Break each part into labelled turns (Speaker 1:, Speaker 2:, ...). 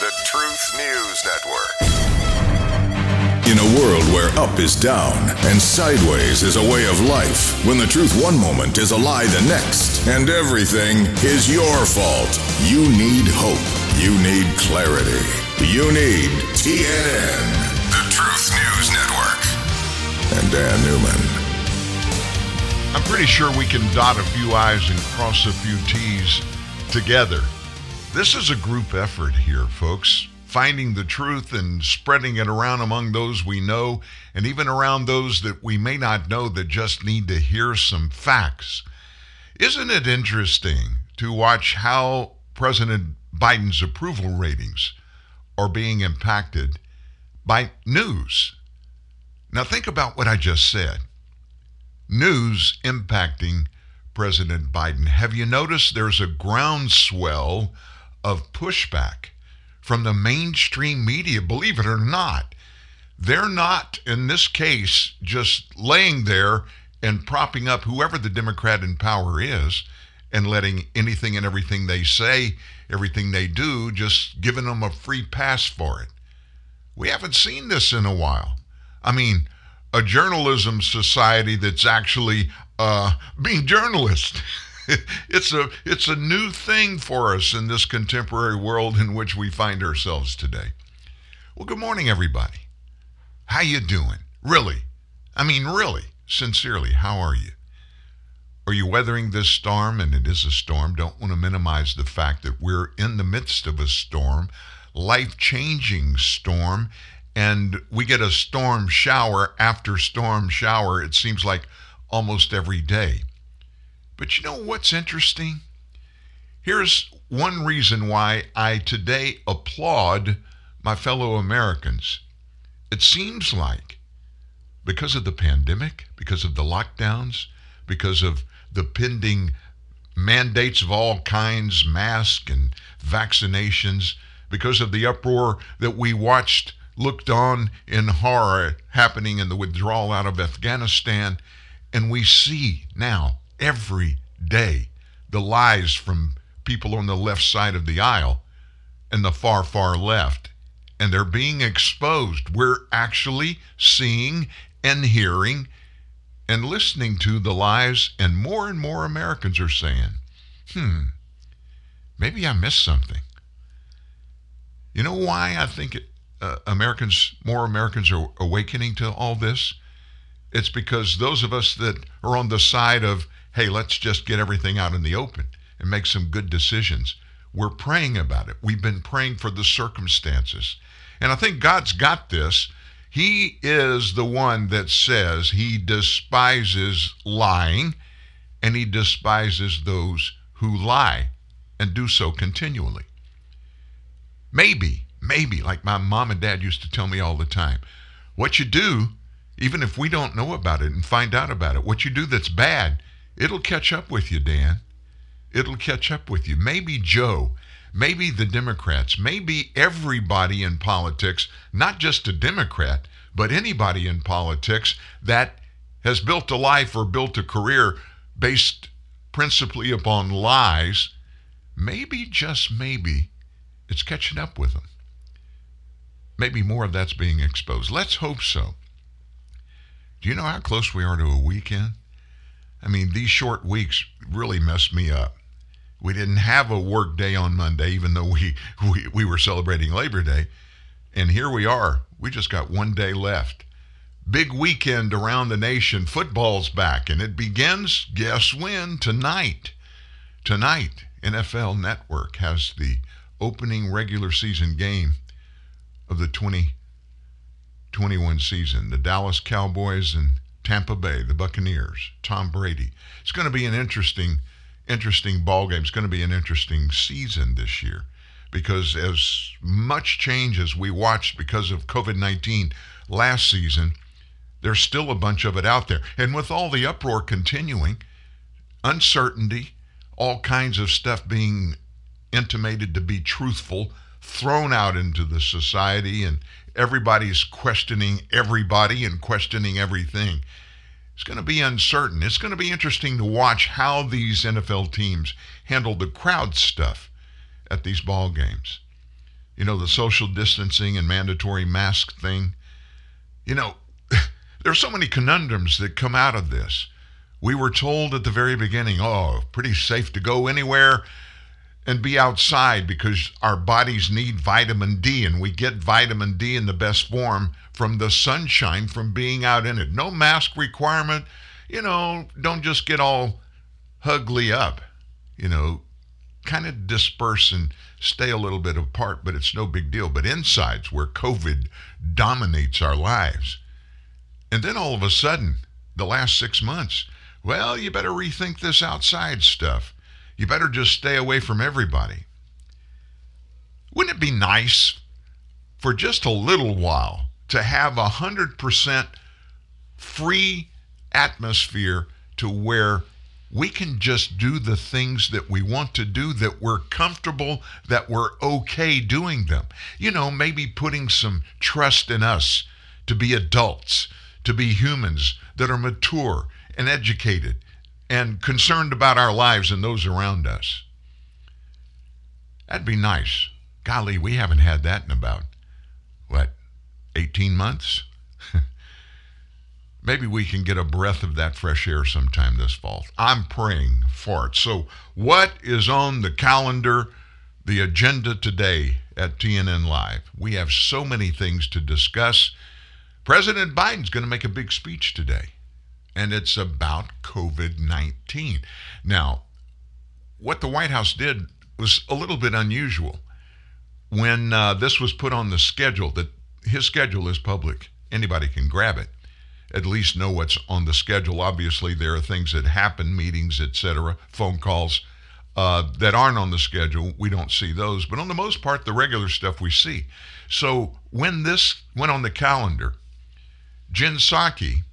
Speaker 1: The Truth News Network.
Speaker 2: In a world where up is down and sideways is a way of life, when the truth one moment is a lie the next, and everything is your fault, you need hope. You need clarity. You need TNN, the Truth News Network. And Dan Newman.
Speaker 3: I'm pretty sure we can dot a few I's and cross a few T's together. This is a group effort here, folks. Finding the truth and spreading it around among those we know and even around those that we may not know that just need to hear some facts. Isn't it interesting to watch how President Biden's approval ratings are being impacted by news? Now, think about what I just said news impacting President Biden. Have you noticed there's a groundswell of pushback from the mainstream media? Believe it or not, they're not, in this case, just laying there and propping up whoever the Democrat in power is and letting anything and everything they say, everything they do, just giving them a free pass for it. We haven't seen this in a while. I mean, a journalism society that's actually uh, being journalists. it's a it's a new thing for us in this contemporary world in which we find ourselves today. Well, good morning, everybody. How you doing? Really? I mean, really, sincerely, how are you? Are you weathering this storm? And it is a storm. Don't want to minimize the fact that we're in the midst of a storm, life changing storm and we get a storm shower after storm shower, it seems like almost every day. But you know what's interesting? Here's one reason why I today applaud my fellow Americans. It seems like because of the pandemic, because of the lockdowns, because of the pending mandates of all kinds, masks and vaccinations, because of the uproar that we watched looked on in horror happening in the withdrawal out of Afghanistan. And we see now every day the lies from people on the left side of the aisle and the far, far left. And they're being exposed. We're actually seeing and hearing and listening to the lies. And more and more Americans are saying, hmm, maybe I missed something. You know why I think it uh, Americans, more Americans are awakening to all this? It's because those of us that are on the side of, hey, let's just get everything out in the open and make some good decisions, we're praying about it. We've been praying for the circumstances. And I think God's got this. He is the one that says he despises lying and he despises those who lie and do so continually. Maybe Maybe, like my mom and dad used to tell me all the time, what you do, even if we don't know about it and find out about it, what you do that's bad, it'll catch up with you, Dan. It'll catch up with you. Maybe Joe, maybe the Democrats, maybe everybody in politics, not just a Democrat, but anybody in politics that has built a life or built a career based principally upon lies, maybe, just maybe, it's catching up with them maybe more of that's being exposed. Let's hope so. Do you know how close we are to a weekend? I mean, these short weeks really messed me up. We didn't have a work day on Monday, even though we, we, we were celebrating Labor Day. And here we are. We just got one day left. Big weekend around the nation. Football's back, and it begins, guess when? Tonight. Tonight, NFL Network has the opening regular season game of the 2021 season. The Dallas Cowboys and Tampa Bay, the Buccaneers, Tom Brady. It's going to be an interesting, interesting ball game. It's going to be an interesting season this year because as much change as we watched because of COVID 19 last season, there's still a bunch of it out there. And with all the uproar continuing, uncertainty, all kinds of stuff being intimated to be truthful, thrown out into the society and everybody's questioning everybody and questioning everything. It's going to be uncertain. It's going to be interesting to watch how these NFL teams handle the crowd stuff at these ball games. You know, the social distancing and mandatory mask thing. You know, there are so many conundrums that come out of this. We were told at the very beginning, oh, pretty safe to go anywhere and be outside because our bodies need vitamin D, and we get vitamin D in the best form from the sunshine from being out in it. No mask requirement. You know, don't just get all hugly up. You know, kind of disperse and stay a little bit apart, but it's no big deal. But inside's where COVID dominates our lives. And then all of a sudden, the last six months, well, you better rethink this outside stuff. You better just stay away from everybody. Wouldn't it be nice for just a little while to have a 100% free atmosphere to where we can just do the things that we want to do, that we're comfortable, that we're okay doing them. You know, maybe putting some trust in us to be adults, to be humans that are mature and educated and concerned about our lives and those around us. That'd be nice. Golly, we haven't had that in about, what, 18 months? Maybe we can get a breath of that fresh air sometime this fall. I'm praying for it. So, what is on the calendar, the agenda today at TNN Live? We have so many things to discuss. President Biden's going to make a big speech today and it's about COVID 19. Now, what the White House did was a little bit unusual. When uh, this was put on the schedule, that his schedule is public, anybody can grab it, at least know what's on the schedule. Obviously, there are things that happen, meetings, etc., phone calls. Uh, that aren't on the schedule, we don't see those. But on the most part, the regular stuff we see. So when this went on the calendar, Jen Psaki,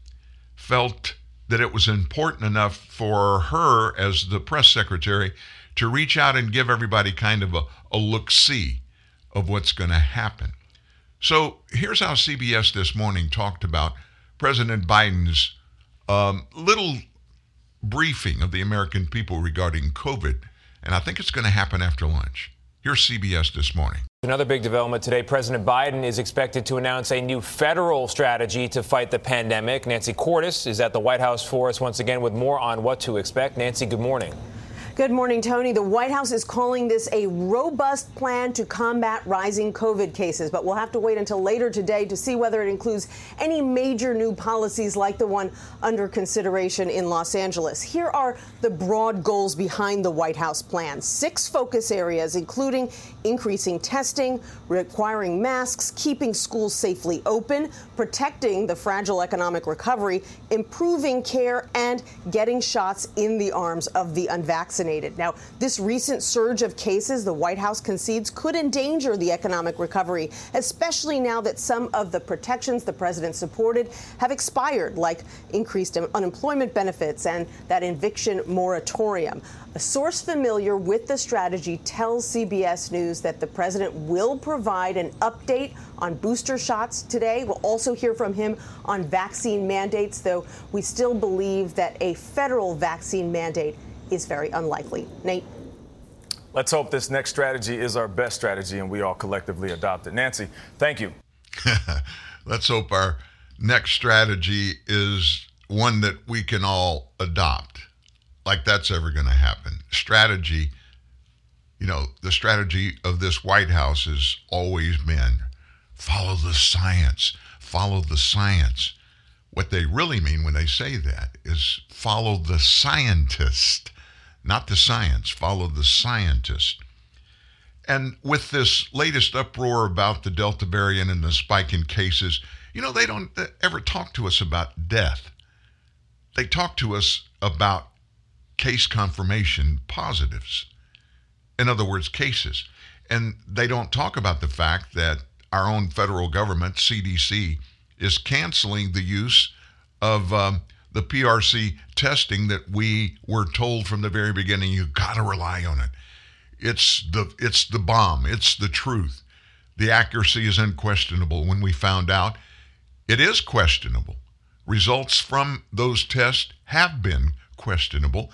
Speaker 3: felt that it was important enough for her as the press secretary to reach out and give everybody kind of a, a look see of what's going to happen. So here's how CBS this morning talked about President Biden's um, little briefing of the American people regarding COVID. And I think it's going to happen after lunch. Here's CBS this morning.
Speaker 4: Another big development today President Biden is expected to announce a new federal strategy to fight the pandemic. Nancy Cordes is at the White House for us once again with more on what to expect. Nancy, good morning.
Speaker 5: Good morning, Tony. The White House is calling this a robust plan to combat rising COVID cases, but we'll have to wait until later today to see whether it includes any major new policies like the one under consideration in Los Angeles. Here are the broad goals behind the White House plan six focus areas, including increasing testing, requiring masks, keeping schools safely open, protecting the fragile economic recovery, improving care, and getting shots in the arms of the unvaccinated vaccinated. Now, this recent surge of cases, the White House concedes, could endanger the economic recovery, especially now that some of the protections the president supported have expired, like increased unemployment benefits and that eviction moratorium. A source familiar with the strategy tells CBS News that the president will provide an update on booster shots today. We'll also hear from him on vaccine mandates, though we still believe that a federal vaccine mandate is very unlikely. Nate?
Speaker 4: Let's hope this next strategy is our best strategy and we all collectively adopt it. Nancy, thank you.
Speaker 3: Let's hope our next strategy is one that we can all adopt. Like that's ever going to happen. Strategy, you know, the strategy of this White House has always been follow the science, follow the science. What they really mean when they say that is follow the scientist not the science, follow the scientist. And with this latest uproar about the Delta variant and the spike in cases, you know, they don't ever talk to us about death. They talk to us about case confirmation positives. In other words, cases. And they don't talk about the fact that our own federal government, CDC, is canceling the use of um, the PRC testing that we were told from the very beginning you got to rely on it. It's the it's the bomb, it's the truth. The accuracy is unquestionable when we found out it is questionable. results from those tests have been questionable.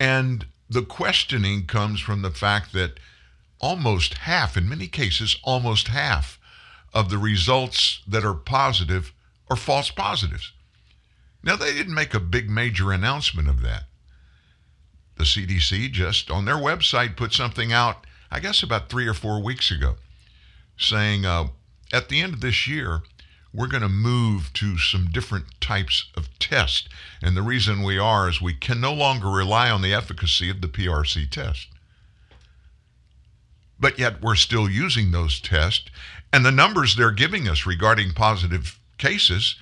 Speaker 3: And the questioning comes from the fact that almost half, in many cases, almost half of the results that are positive are false positives. Now, they didn't make a big major announcement of that. The CDC just on their website put something out, I guess about three or four weeks ago, saying uh, at the end of this year, we're going to move to some different types of tests. And the reason we are is we can no longer rely on the efficacy of the PRC test. But yet we're still using those tests. And the numbers they're giving us regarding positive cases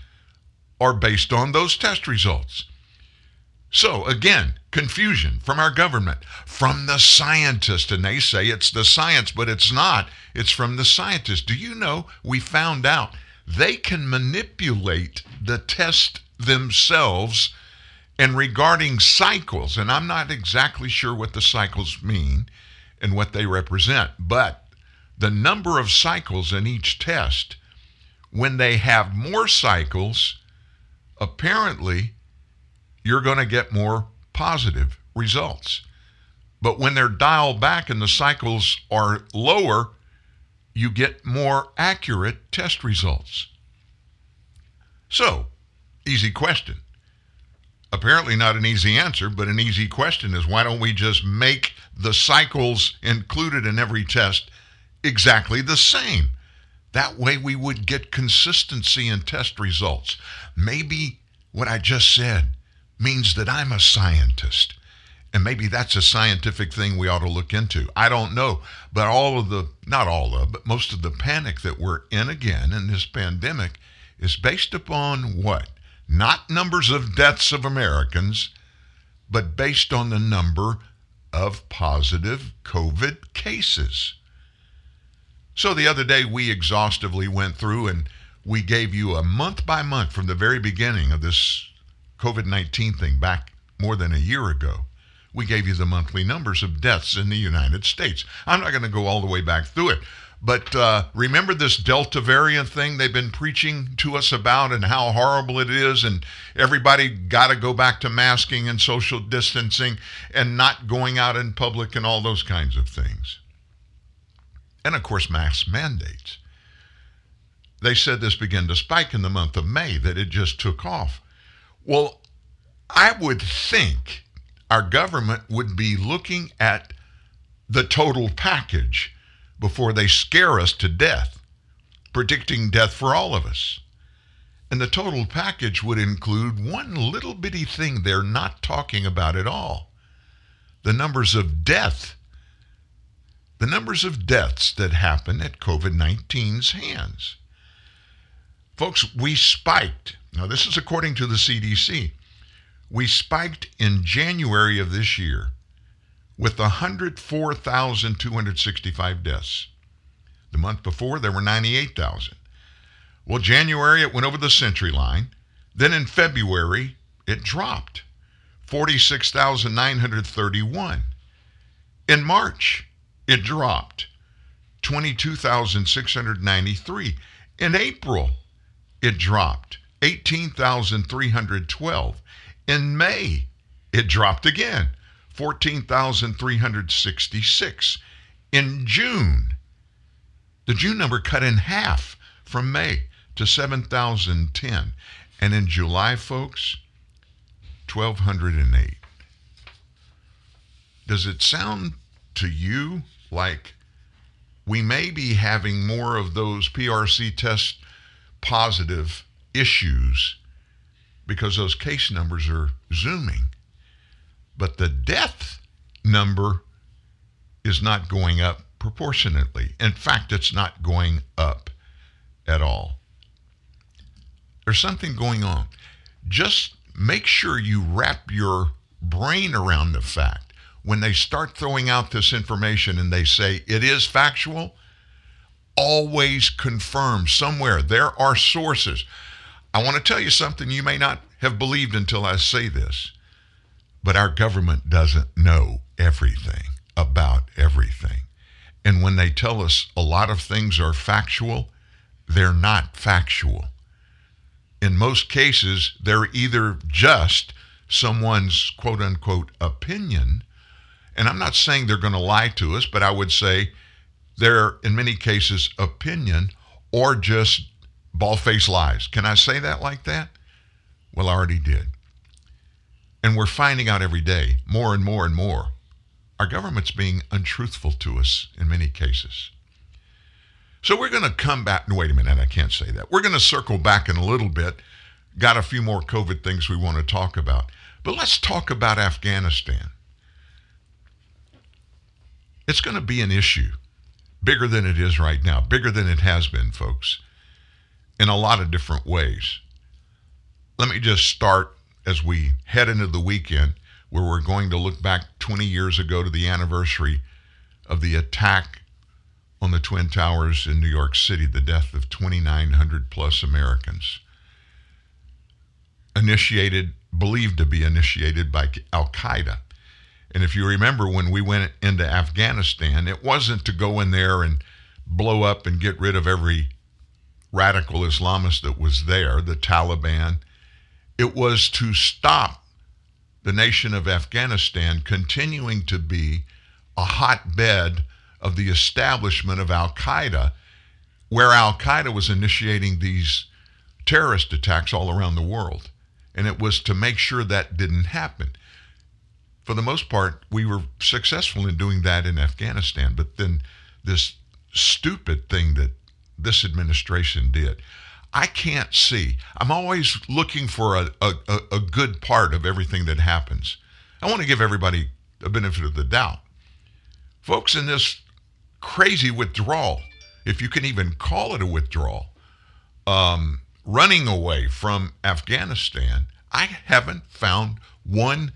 Speaker 3: are based on those test results. So, again, confusion from our government, from the scientists. And they say it's the science, but it's not. It's from the scientists. Do you know we found out they can manipulate the test themselves and regarding cycles, and I'm not exactly sure what the cycles mean and what they represent, but the number of cycles in each test, when they have more cycles, apparently you're going to get more positive results. But when they're dialed back and the cycles are lower, you get more accurate test results. So, easy question. Apparently, not an easy answer, but an easy question is why don't we just make the cycles included in every test exactly the same? That way, we would get consistency in test results. Maybe what I just said means that I'm a scientist and maybe that's a scientific thing we ought to look into. I don't know. But all of the, not all of, but most of the panic that we're in again in this pandemic is based upon what? Not numbers of deaths of Americans, but based on the number of positive COVID cases. So the other day we exhaustively went through and we gave you a month by month from the very beginning of this COVID 19 thing back more than a year ago we gave you the monthly numbers of deaths in the United States. I'm not going to go all the way back through it. But uh, remember this Delta variant thing they've been preaching to us about and how horrible it is, and everybody got to go back to masking and social distancing and not going out in public and all those kinds of things. And of course, mask mandates. They said this began to spike in the month of May, that it just took off. Well, I would think our government would be looking at the total package before they scare us to death, predicting death for all of us. And the total package would include one little bitty thing they're not talking about at all the numbers of death. The numbers of deaths that happen at COVID 19's hands. Folks, we spiked. Now, this is according to the CDC we spiked in January of this year with 104,265 deaths. The month before, there were 98,000. Well, January, it went over the century line. Then in February, it dropped 46,931. In March, it dropped 22,693. In April, it dropped 18,312. In May, it dropped again, 14,366. In June, the June number cut in half from May to 7,010. And in July, folks, 1,208. Does it sound to you like we may be having more of those PRC test positive issues because those case numbers are zooming. But the death number is not going up proportionately. In fact, it's not going up at all. There's something going on. Just make sure you wrap your brain around the fact when they start throwing out this information and they say it is factual, always confirm somewhere. There are sources. I want to tell you something you may not have believed until I say this, but our government doesn't know everything about everything. And when they tell us a lot of things are factual, they're not factual. in most cases, they're either just someone's quote unquote opinion. And I'm not saying they're going to lie to us, but I would say they're, in many cases, opinion or just ball faced lies. Can I say that like that? Well, I already did. And we're finding out every day, more and more and more, our government's being untruthful to us in many cases. So we're going to come back. Wait a minute, I can't say that. We're going to circle back in a little bit. Got a few more COVID things we want to talk about. But let's talk about Afghanistan. It's going to be an issue bigger than it is right now, bigger than it has been, folks, in a lot of different ways. Let me just start as we head into the weekend where we're going to look back 20 years ago to the anniversary of the attack on the Twin Towers in New York City, the death of 2,900 plus Americans. Initiated, believed to be initiated by Al Qaeda. And if you remember when we went into Afghanistan, it wasn't to go in there and blow up and get rid of every radical Islamist that was there, the Taliban. It was to stop the nation of Afghanistan continuing to be a hotbed of the establishment of Al Qaeda, where Al Qaeda was initiating these terrorist attacks all around the world. And it was to make sure that didn't happen for the most part, we were successful in doing that in Afghanistan. But then this stupid thing that this administration did, I can't see. I'm always looking for a, a, a good part of everything that happens. I want to give everybody a benefit of the doubt. Folks, in this crazy withdrawal, if you can even call it a withdrawal, um, running away from Afghanistan, I haven't found one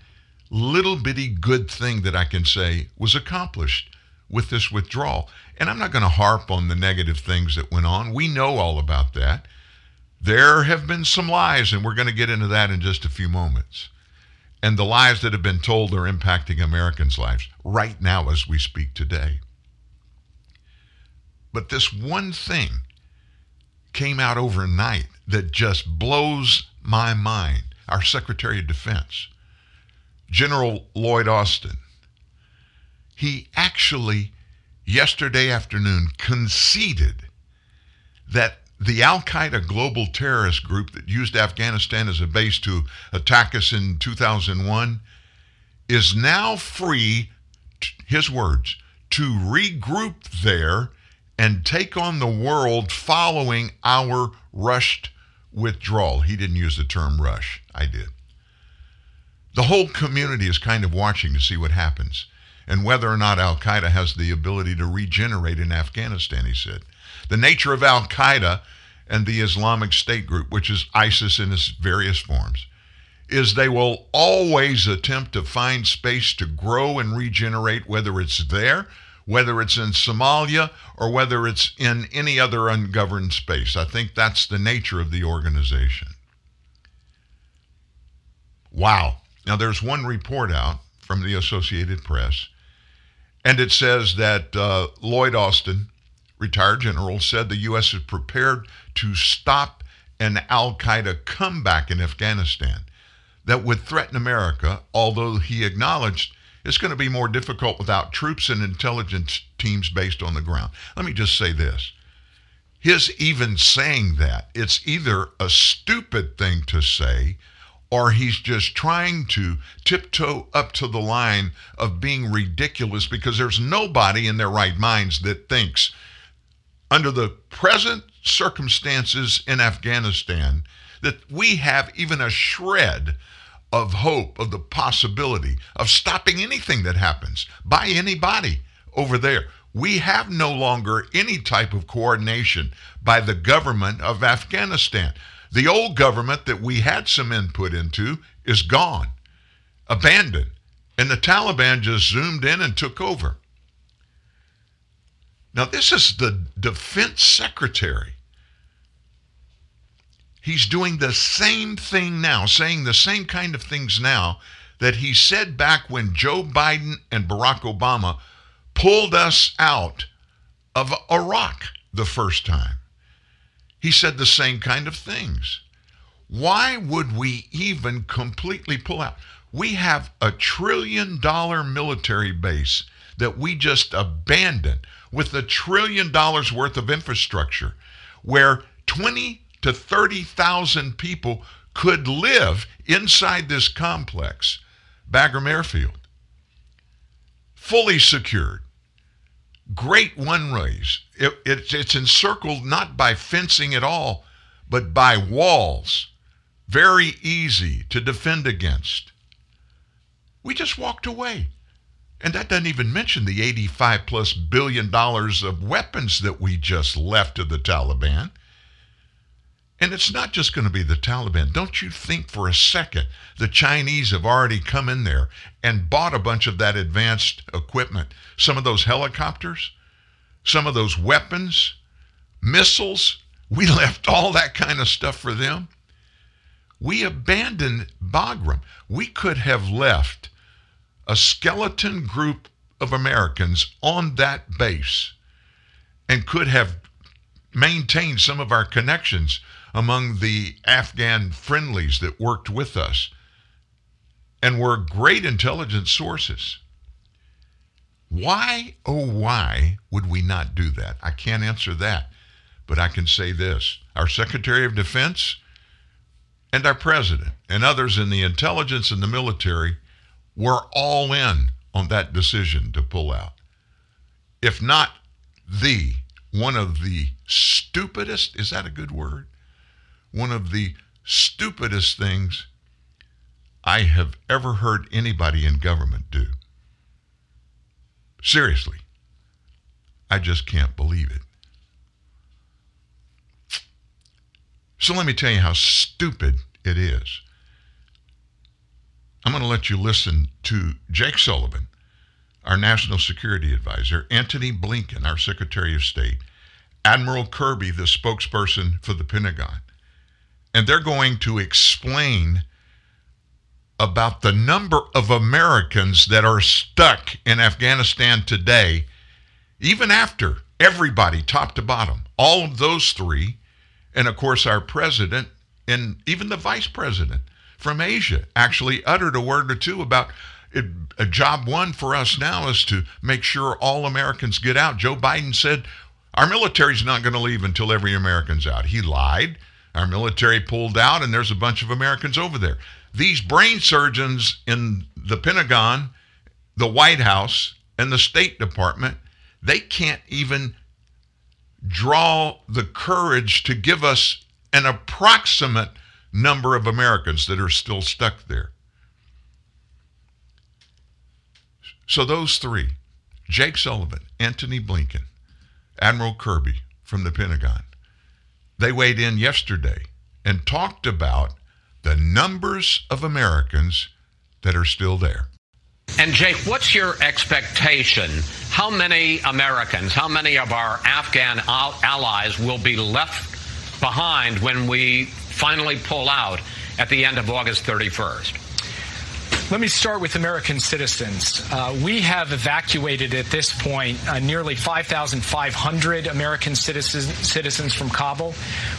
Speaker 3: little bitty good thing that I can say was accomplished with this withdrawal. And I'm not going to harp on the negative things that went on. We know all about that. There have been some lies, and we're going to get into that in just a few moments. And the lies that have been told are impacting Americans' lives right now as we speak today. But this one thing came out overnight that just blows my mind. Our Secretary of Defense General Lloyd Austin. He actually, yesterday afternoon, conceded that the Al Qaeda global terrorist group that used Afghanistan as a base to attack us in 2001 is now free, his words, to regroup there and take on the world following our rushed withdrawal. He didn't use the term rush, I did. The whole community is kind of watching to see what happens and whether or not Al Qaeda has the ability to regenerate in Afghanistan, he said. The nature of Al Qaeda and the Islamic State group, which is ISIS in its various forms, is they will always attempt to find space to grow and regenerate, whether it's there, whether it's in Somalia, or whether it's in any other ungoverned space. I think that's the nature of the organization. Wow. Now, there's one report out from the Associated Press, and it says that uh, Lloyd Austin, retired general, said the U.S. is prepared to stop an Al Qaeda comeback in Afghanistan that would threaten America, although he acknowledged it's going to be more difficult without troops and intelligence teams based on the ground. Let me just say this. His even saying that, it's either a stupid thing to say or he's just trying to tiptoe up to the line of being ridiculous because there's nobody in their right minds that thinks, under the present circumstances in Afghanistan, that we have even a shred of hope of the possibility of stopping anything that happens by anybody over there. We have no longer any type of coordination by the government of Afghanistan. The old government that we had some input into is gone, abandoned, and the Taliban just zoomed in and took over. Now, this is the defense secretary. He's doing the same thing now, saying the same kind of things now that he said back when Joe Biden and Barack Obama pulled us out of Iraq the first time. He said the same kind of things. Why would we even completely pull out? We have a trillion dollar military base that we just abandoned with a trillion dollars worth of infrastructure where 20 to 30,000 people could live inside this complex, Bagram Airfield. Fully secured. Great runways. It, it, it's encircled not by fencing at all, but by walls. Very easy to defend against. We just walked away. And that doesn't even mention the 85 plus billion dollars of weapons that we just left to the Taliban. And it's not just going to be the Taliban. Don't you think for a second the Chinese have already come in there and bought a bunch of that advanced equipment? Some of those helicopters, some of those weapons, missiles. We left all that kind of stuff for them. We abandoned Bagram. We could have left a skeleton group of Americans on that base and could have maintained some of our connections among the Afghan friendlies that worked with us and were great intelligence sources. Why, oh, why would we not do that? I can't answer that, but I can say this our Secretary of Defense and our President and others in the intelligence and the military were all in on that decision to pull out. If not the one of the stupidest, is that a good word? One of the stupidest things I have ever heard anybody in government do. Seriously. I just can't believe it. So let me tell you how stupid it is. I'm going to let you listen to Jake Sullivan, our national security advisor, Antony Blinken, our Secretary of State, Admiral Kirby, the spokesperson for the Pentagon. And they're going to explain about the number of Americans that are stuck in Afghanistan today, even after everybody, top to bottom, all of those three, and of course our president and even the vice president from Asia actually uttered a word or two about it, a job one for us now is to make sure all Americans get out. Joe Biden said our military's not going to leave until every American's out. He lied. Our military pulled out, and there's a bunch of Americans over there. These brain surgeons in the Pentagon, the White House, and the State Department, they can't even draw the courage to give us an approximate number of Americans that are still stuck there. So those three, Jake Sullivan, Antony Blinken, Admiral Kirby from the Pentagon, they weighed in yesterday and talked about the numbers of Americans that are still there.
Speaker 6: And Jake, what's your expectation? How many Americans, how many of our Afghan allies will be left behind when we finally pull out at the end of August 31st?
Speaker 7: Let me start with American citizens. Uh, we have evacuated at this point uh, nearly 5,500 American citizens, citizens from Kabul.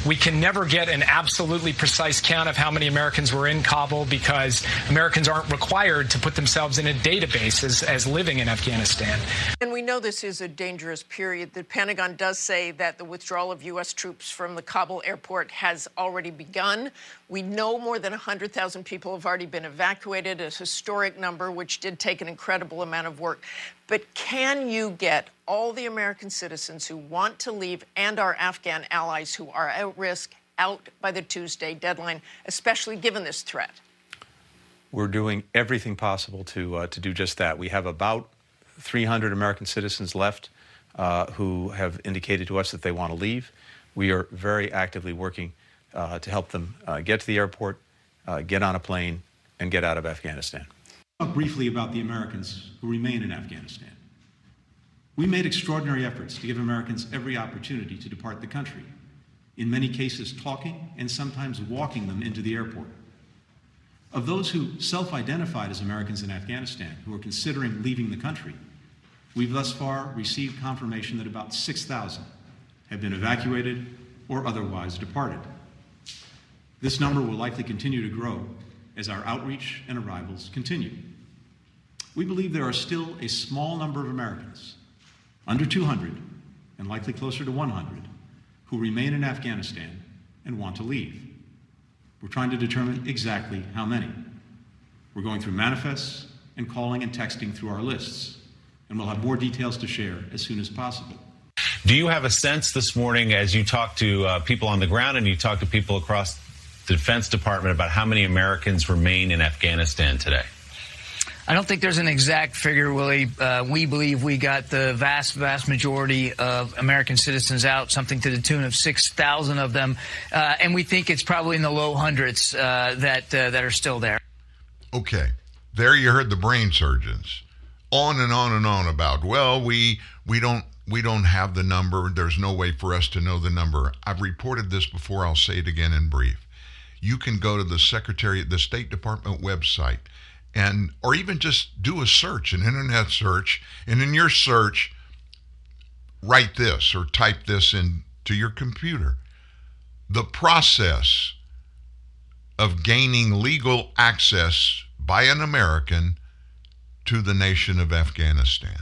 Speaker 7: We can never get an absolutely precise count of how many Americans were in Kabul because Americans aren't required to put themselves in a database as, as living in Afghanistan.
Speaker 8: And we know this is a dangerous period. The Pentagon does say that the withdrawal of U.S. troops from the Kabul airport has already begun. We know more than 100,000 people have already been evacuated a historic number, which did take an incredible amount of work. But can you get all the American citizens who want to leave and our Afghan allies who are at risk out by the Tuesday deadline, especially given this threat?
Speaker 9: We're doing everything possible to uh, to do just that. We have about 300 American citizens left uh, who have indicated to us that they want to leave. We are very actively working uh, to help them uh, get to the airport, uh, get on a plane, and get out of Afghanistan.
Speaker 10: Talk briefly about the Americans who remain in Afghanistan. We made extraordinary efforts to give Americans every opportunity to depart the country, in many cases talking and sometimes walking them into the airport. Of those who self identified as Americans in Afghanistan who are considering leaving the country, we've thus far received confirmation that about 6,000 have been evacuated or otherwise departed. This number will likely continue to grow as our outreach and arrivals continue. We believe there are still a small number of Americans, under 200 and likely closer to 100, who remain in Afghanistan and want to leave. We're trying to determine exactly how many. We're going through manifests and calling and texting through our lists, and we'll have more details to share as soon as possible.
Speaker 11: Do you have a sense this morning as you talk to uh, people on the ground and you talk to people across the Defense Department about how many Americans remain in Afghanistan today?
Speaker 12: I don't think there's an exact figure, Willie. Uh, we believe we got the vast, vast majority of American citizens out, something to the tune of 6,000 of them. Uh, and we think it's probably in the low hundreds uh, that, uh, that are still there.
Speaker 3: Okay. There you heard the brain surgeons on and on and on about, well, we, we don't we don't have the number. There's no way for us to know the number. I've reported this before. I'll say it again in brief. You can go to the Secretary, of the State Department website, and or even just do a search, an internet search, and in your search, write this or type this into your computer. The process of gaining legal access by an American to the nation of Afghanistan.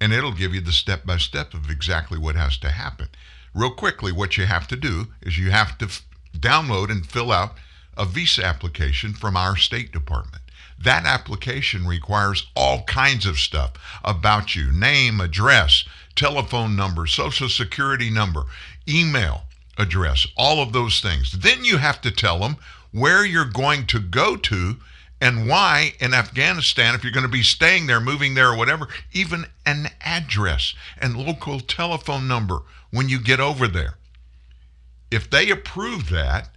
Speaker 3: And it'll give you the step by step of exactly what has to happen. Real quickly, what you have to do is you have to download and fill out a visa application from our State Department. That application requires all kinds of stuff about you name, address, telephone number, social security number, email address, all of those things. Then you have to tell them where you're going to go to and why in Afghanistan, if you're going to be staying there, moving there, or whatever, even an address and local telephone number when you get over there. If they approve that,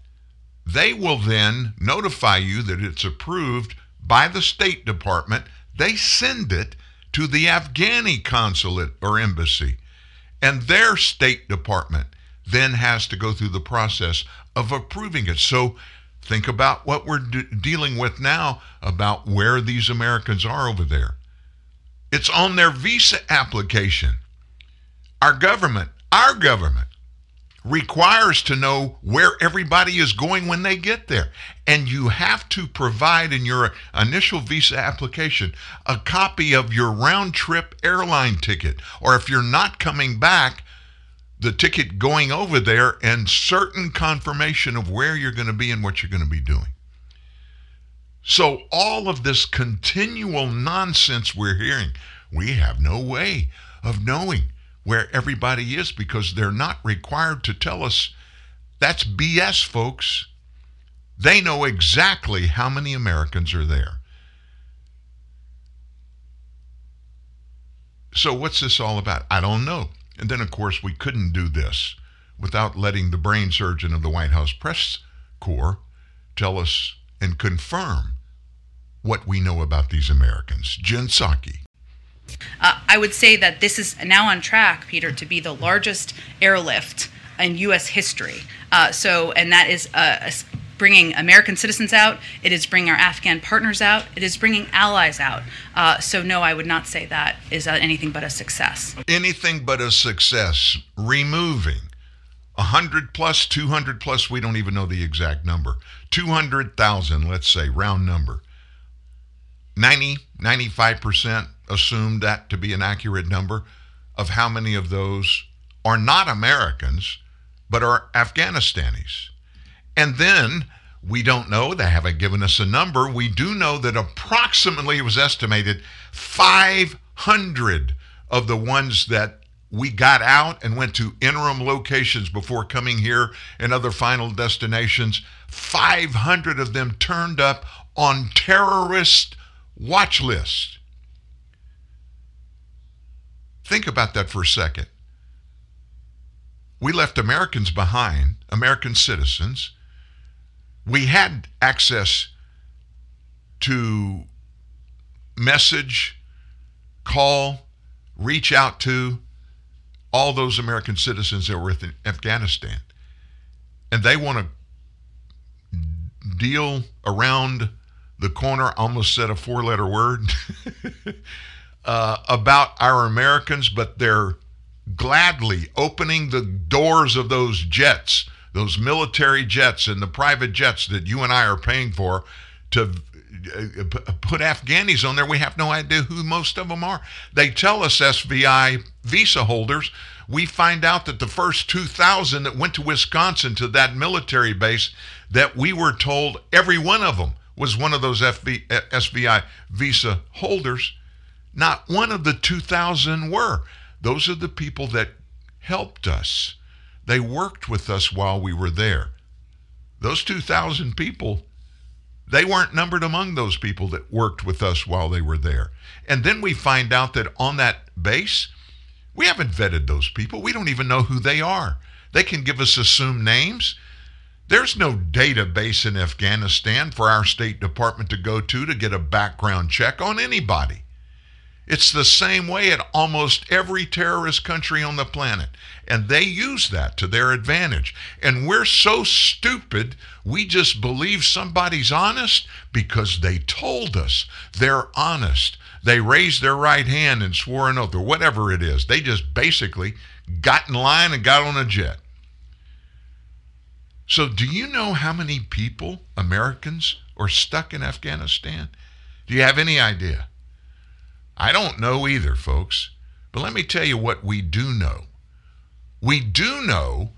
Speaker 3: they will then notify you that it's approved by the State Department. They send it to the Afghani consulate or embassy. And their State Department then has to go through the process of approving it. So think about what we're de- dealing with now about where these Americans are over there. It's on their visa application. Our government, our government, requires to know where everybody is going when they get there. And you have to provide in your initial visa application a copy of your round trip airline ticket. Or if you're not coming back, the ticket going over there and certain confirmation of where you're going to be and what you're going to be doing. So, all of this continual nonsense we're hearing, we have no way of knowing where everybody is because they're not required to tell us. That's BS, folks. They know exactly how many Americans are there. So, what's this all about? I don't know. And then, of course, we couldn't do this without letting the brain surgeon of the White House press corps tell us and confirm what we know about these Americans. Jen Psaki.
Speaker 13: Uh, I would say that this is now on track, Peter, to be the largest airlift in U.S. history. Uh, so, and that is uh, bringing American citizens out. It is bringing our Afghan partners out. It is bringing allies out. Uh, so, no, I would not say that is uh, anything but a success.
Speaker 3: Anything but a success. Removing 100 plus, 200 plus, we don't even know the exact number. 200,000, let's say, round number. 90, 95% assume that to be an accurate number of how many of those are not Americans, but are Afghanistanis. And then we don't know, they haven't given us a number. We do know that approximately it was estimated 500 of the ones that we got out and went to interim locations before coming here and other final destinations. 500 of them turned up on terrorist watch lists. Think about that for a second. We left Americans behind, American citizens. We had access to message, call, reach out to all those American citizens that were in Afghanistan. And they want to deal around the corner, almost said a four letter word, uh, about our Americans, but they're gladly opening the doors of those jets, those military jets and the private jets that you and I are paying for to uh, put Afghanis on there. We have no idea who most of them are. They tell us SVI visa holders. We find out that the first 2,000 that went to Wisconsin to that military base, that we were told every one of them was one of those FB, SVI visa holders. Not one of the 2,000 were. Those are the people that helped us. They worked with us while we were there. Those 2,000 people, they weren't numbered among those people that worked with us while they were there. And then we find out that on that base, we haven't vetted those people. We don't even know who they are. They can give us assumed names. There's no database in Afghanistan for our State Department to go to to get a background check on anybody. It's the same way at almost every terrorist country on the planet. And they use that to their advantage. And we're so stupid, we just believe somebody's honest because they told us they're honest. They raised their right hand and swore an oath, or whatever it is. They just basically got in line and got on a jet. So, do you know how many people, Americans, are stuck in Afghanistan? Do you have any idea? I don't know either, folks. But let me tell you what we do know. We do know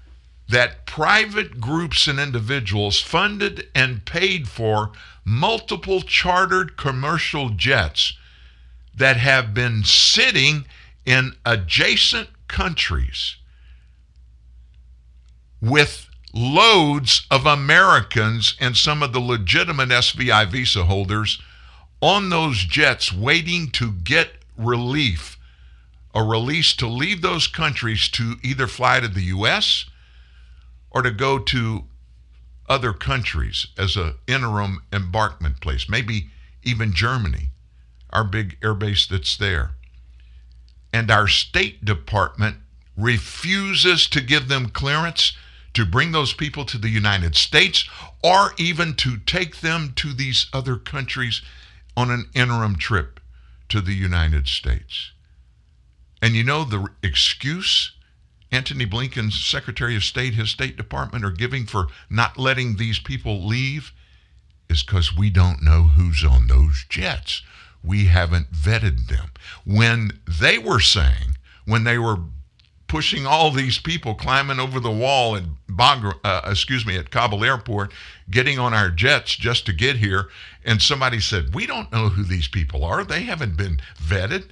Speaker 3: that private groups and individuals funded and paid for multiple chartered commercial jets that have been sitting in adjacent countries with loads of Americans and some of the legitimate SVI visa holders on those jets waiting to get relief, a release to leave those countries to either fly to the U.S. or to go to other countries as an interim embarkment place, maybe even Germany, our big airbase that's there. And our State Department refuses to give them clearance to bring those people to the United States or even to take them to these other countries on an interim trip to the United States. And you know the excuse Antony Blinken's Secretary of State, his State Department are giving for not letting these people leave is because we don't know who's on those jets. We haven't vetted them. When they were saying, when they were pushing all these people climbing over the wall at Bagra, uh, excuse me, at Kabul airport, getting on our jets just to get here. And somebody said, We don't know who these people are. They haven't been vetted.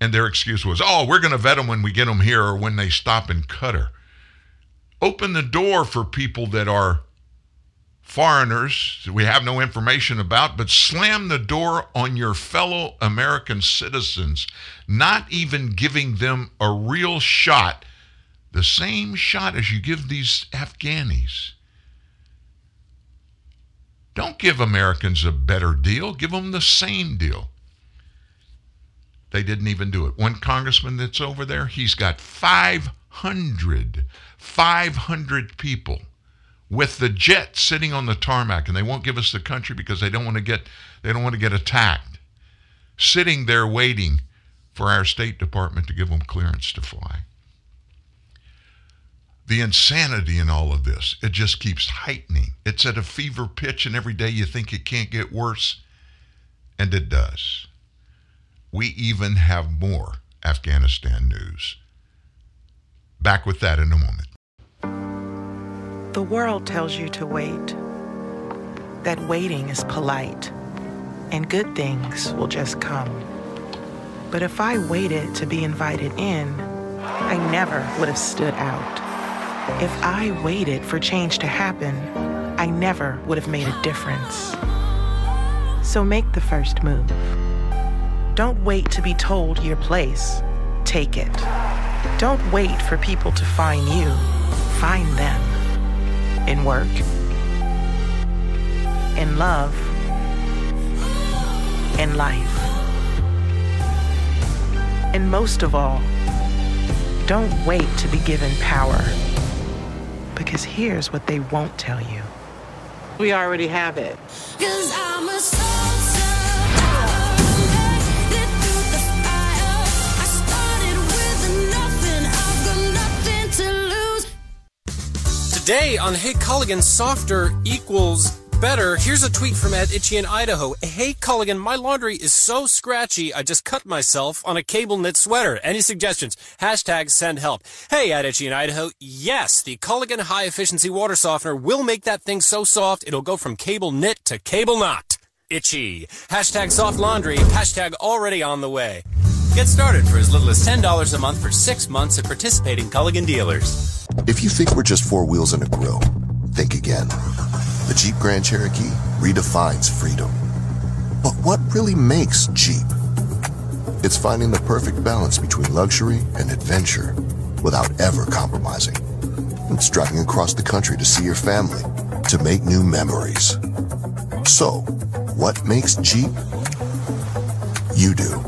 Speaker 3: And their excuse was, Oh, we're going to vet them when we get them here or when they stop in Qatar. Open the door for people that are foreigners we have no information about, but slam the door on your fellow American citizens, not even giving them a real shot, the same shot as you give these Afghanis. Don't give Americans a better deal, give them the same deal. They didn't even do it. One congressman that's over there, he's got 500, 500 people with the jet sitting on the tarmac and they won't give us the country because they don't want to get they don't want to get attacked sitting there waiting for our state department to give them clearance to fly. The insanity in all of this it just keeps heightening. It's at a fever pitch and every day you think it can't get worse and it does. We even have more afghanistan news. Back with that in a moment
Speaker 14: the world tells you to wait, that waiting is polite, and good things will just come. But if I waited to be invited in, I never would have stood out. If I waited for change to happen, I never would have made a difference. So make the first move. Don't wait to be told your place. Take it. Don't wait for people to find you. Find them in work, in love, in life. And most of all, don't wait to be given power. Because here's what they won't tell you.
Speaker 15: We already have it.
Speaker 16: Today on Hey Culligan, softer equals better. Here's a tweet from Ed Itchy in Idaho. Hey Culligan, my laundry is so scratchy, I just cut myself on a cable knit sweater. Any suggestions? Hashtag send help. Hey Ed Itchy in Idaho. Yes, the Culligan high efficiency water softener will make that thing so soft it'll go from cable knit to cable knot. Itchy. Hashtag soft laundry. Hashtag already on the way. Get started for as little as $10 a month for six months at participating Culligan dealers.
Speaker 17: If you think we're just four wheels and a grill, think again. The Jeep Grand Cherokee redefines freedom. But what really makes Jeep? It's finding the perfect balance between luxury and adventure without ever compromising. It's driving across the country to see your family, to make new memories. So, what makes Jeep? You do.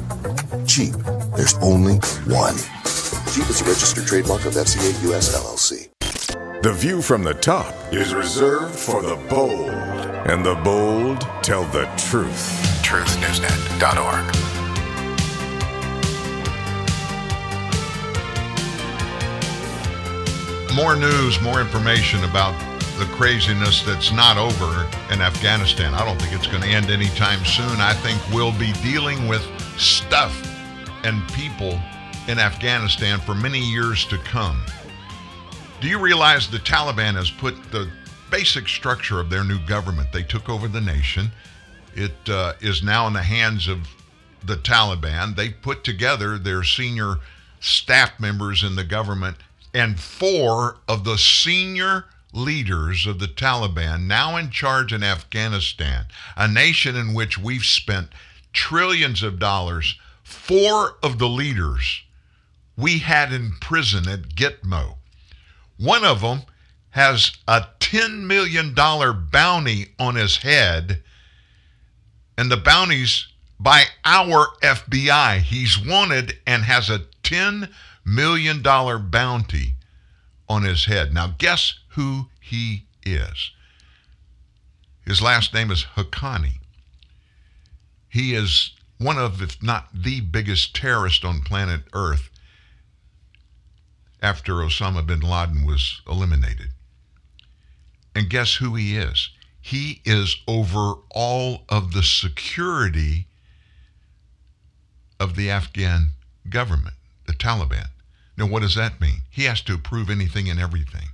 Speaker 17: Jeep. There's only one. Jeep is a registered trademark of FCA US LLC.
Speaker 2: The view from the top is reserved for the bold, and the bold tell the truth.
Speaker 1: TruthNewsNet.org.
Speaker 3: More news, more information about the craziness that's not over in Afghanistan. I don't think it's going to end anytime soon. I think we'll be dealing with stuff and people in Afghanistan for many years to come. Do you realize the Taliban has put the basic structure of their new government? They took over the nation. It uh, is now in the hands of the Taliban. They put together their senior staff members in the government, and four of the senior leaders of the Taliban now in charge in Afghanistan, a nation in which we've spent trillions of dollars. Four of the leaders we had in prison at Gitmo. One of them has a $10 million bounty on his head, and the bounty's by our FBI. He's wanted and has a $10 million bounty on his head. Now, guess who he is? His last name is Haqqani. He is one of, if not the biggest terrorist on planet Earth after Osama bin Laden was eliminated. And guess who he is? He is over all of the security of the Afghan government, the Taliban. Now, what does that mean? He has to approve anything and everything.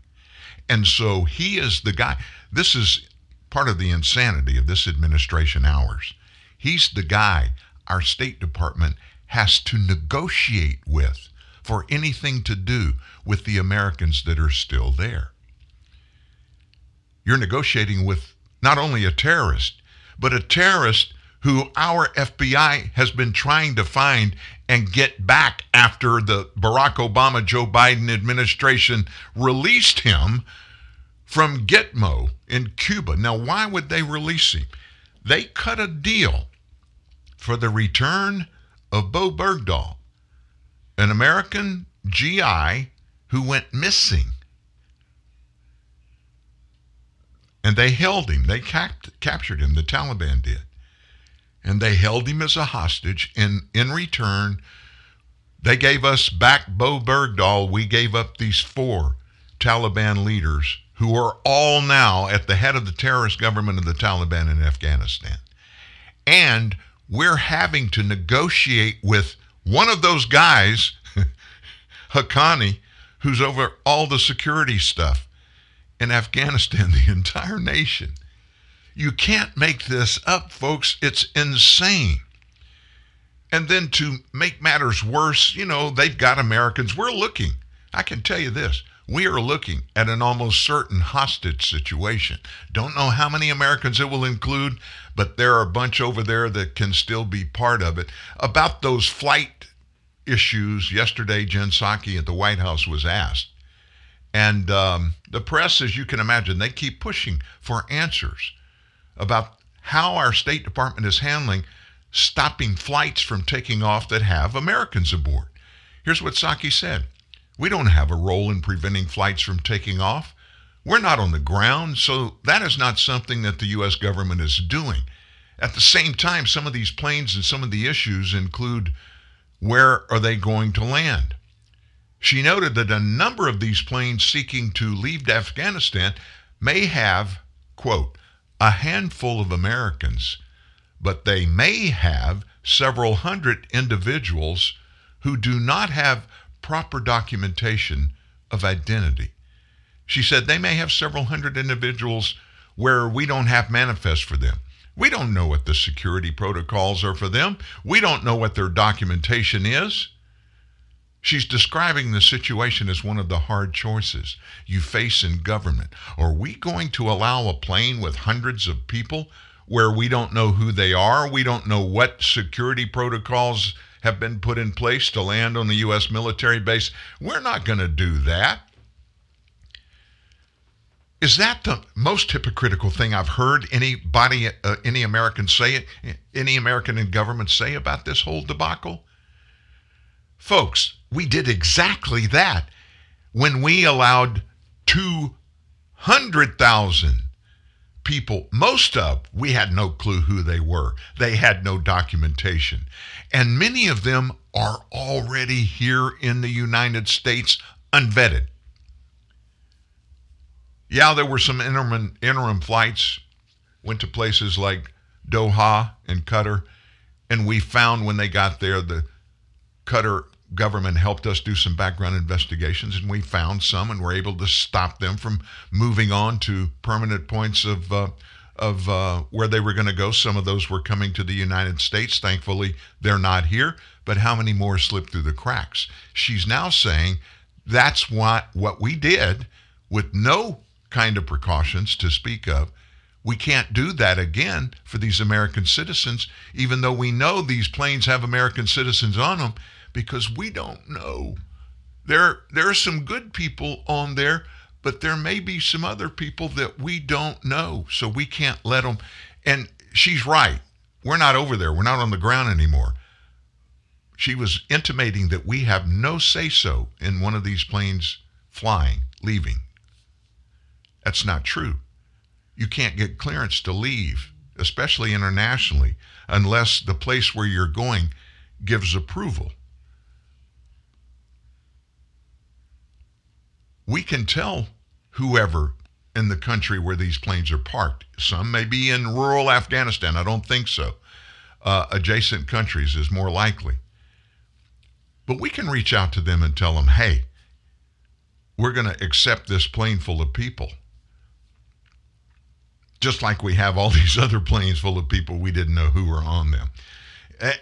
Speaker 3: And so he is the guy. This is part of the insanity of this administration hours. He's the guy our State Department has to negotiate with for anything to do with the Americans that are still there. You're negotiating with not only a terrorist, but a terrorist who our FBI has been trying to find and get back after the Barack Obama Joe Biden administration released him from Gitmo in Cuba. Now, why would they release him? They cut a deal for the return of Bowe Bergdahl, an American GI who went missing. And they held him. They cap- captured him. The Taliban did. And they held him as a hostage. And in return, they gave us back Bowe Bergdahl. We gave up these four Taliban leaders who are all now at the head of the terrorist government of the Taliban in Afghanistan. And we're having to negotiate with one of those guys, Haqqani, who's over all the security stuff in Afghanistan, the entire nation. You can't make this up, folks. It's insane. And then to make matters worse, you know, they've got Americans. We're looking. I can tell you this. We are looking at an almost certain hostage situation. Don't know how many Americans it will include, but there are a bunch over there that can still be part of it. About those flight issues, yesterday, Jen Psaki at the White House was asked. And um, the press, as you can imagine, they keep pushing for answers about how our State Department is handling stopping flights from taking off that have Americans aboard. Here's what Psaki said We don't have a role in preventing flights from taking off. We're not on the ground, so that is not something that the U.S. government is doing. At the same time, some of these planes and some of the issues include where are they going to land? She noted that a number of these planes seeking to leave Afghanistan may have, quote, a handful of Americans, but they may have several hundred individuals who do not have proper documentation of identity. She said they may have several hundred individuals where we don't have manifest for them. We don't know what the security protocols are for them. We don't know what their documentation is. She's describing the situation as one of the hard choices you face in government. Are we going to allow a plane with hundreds of people where we don't know who they are? We don't know what security protocols have been put in place to land on the U.S. military base. We're not going to do that. Is that the most hypocritical thing I've heard anybody, uh, any American say any American in government say about this whole debacle? Folks, we did exactly that when we allowed 200,000 people, most of, we had no clue who they were. They had no documentation. And many of them are already here in the United States unvetted. Yeah, there were some interim, interim flights, went to places like Doha and Qatar, and we found when they got there the Qatar government helped us do some background investigations, and we found some and were able to stop them from moving on to permanent points of uh, of uh, where they were going to go. Some of those were coming to the United States. Thankfully, they're not here. But how many more slipped through the cracks? She's now saying that's what what we did with no kind of precautions to speak of. We can't do that again for these American citizens, even though we know these planes have American citizens on them because we don't know. There, there are some good people on there, but there may be some other people that we don't know, so we can't let them. And she's right. We're not over there. We're not on the ground anymore. She was intimating that we have no say so in one of these planes flying, leaving. That's not true. You can't get clearance to leave, especially internationally, unless the place where you're going gives approval. we can tell whoever in the country where these planes are parked. Some may be in rural Afghanistan. I don't think so. Uh, adjacent countries is more likely. But we can reach out to them and tell them, hey, we're going to accept this plane full of people. Just like we have all these other planes full of people we didn't know who were on them.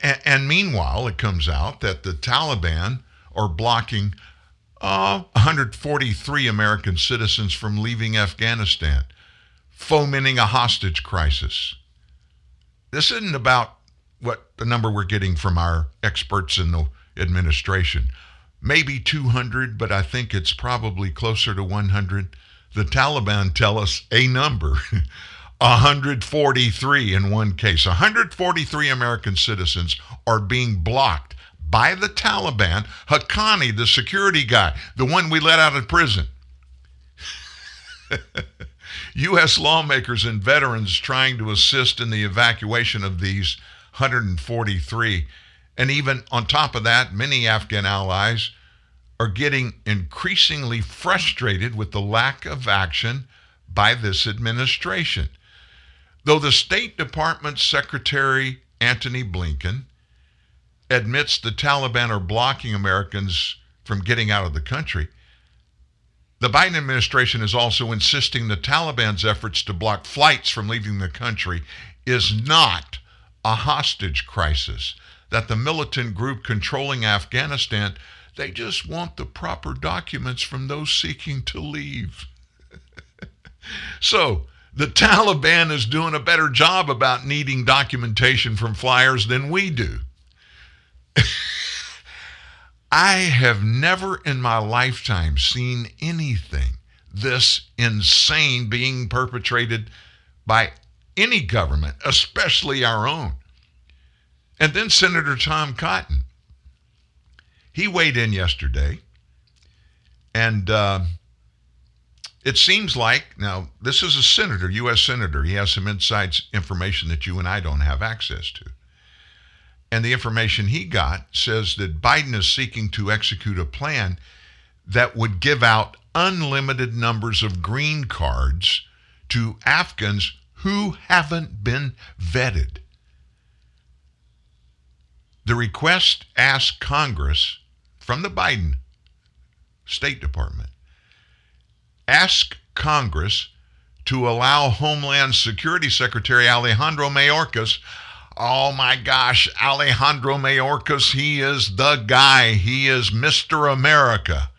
Speaker 3: and meanwhile, it comes out that the Taliban are blocking uh, 143 American citizens from leaving Afghanistan, fomenting a hostage crisis. This isn't about what the number we're getting from our experts in the administration. Maybe 200, but I think it's probably closer to 100. The Taliban tell us a number 143 in one case. 143 American citizens are being blocked by the Taliban, Haqqani, the security guy, the one we let out of prison. U.S. lawmakers and veterans trying to assist in the evacuation of these 143. And even on top of that, many Afghan allies are getting increasingly frustrated with the lack of action by this administration. Though the State Department Secretary Antony Blinken admits the Taliban are blocking Americans from getting out of the country, the Biden administration is also insisting the Taliban's efforts to block flights from leaving the country is not a hostage crisis. That the militant group controlling Afghanistan, they just want the proper documents from those seeking to leave. so, the Taliban is doing a better job about needing documentation from flyers than we do. I have never in my lifetime seen anything this insane being perpetrated by any government, especially our own. And then Senator Tom Cotton. He weighed in yesterday, and uh, it seems like now this is a senator, U.S. senator. He has some inside information that you and I don't have access to. And the information he got says that Biden is seeking to execute a plan that would give out unlimited numbers of green cards to Afghans who haven't been vetted. The request asked Congress from the Biden State Department ask Congress to allow Homeland Security Secretary Alejandro Mayorkas. Oh my gosh, Alejandro Mayorkas, he is the guy. He is Mr. America.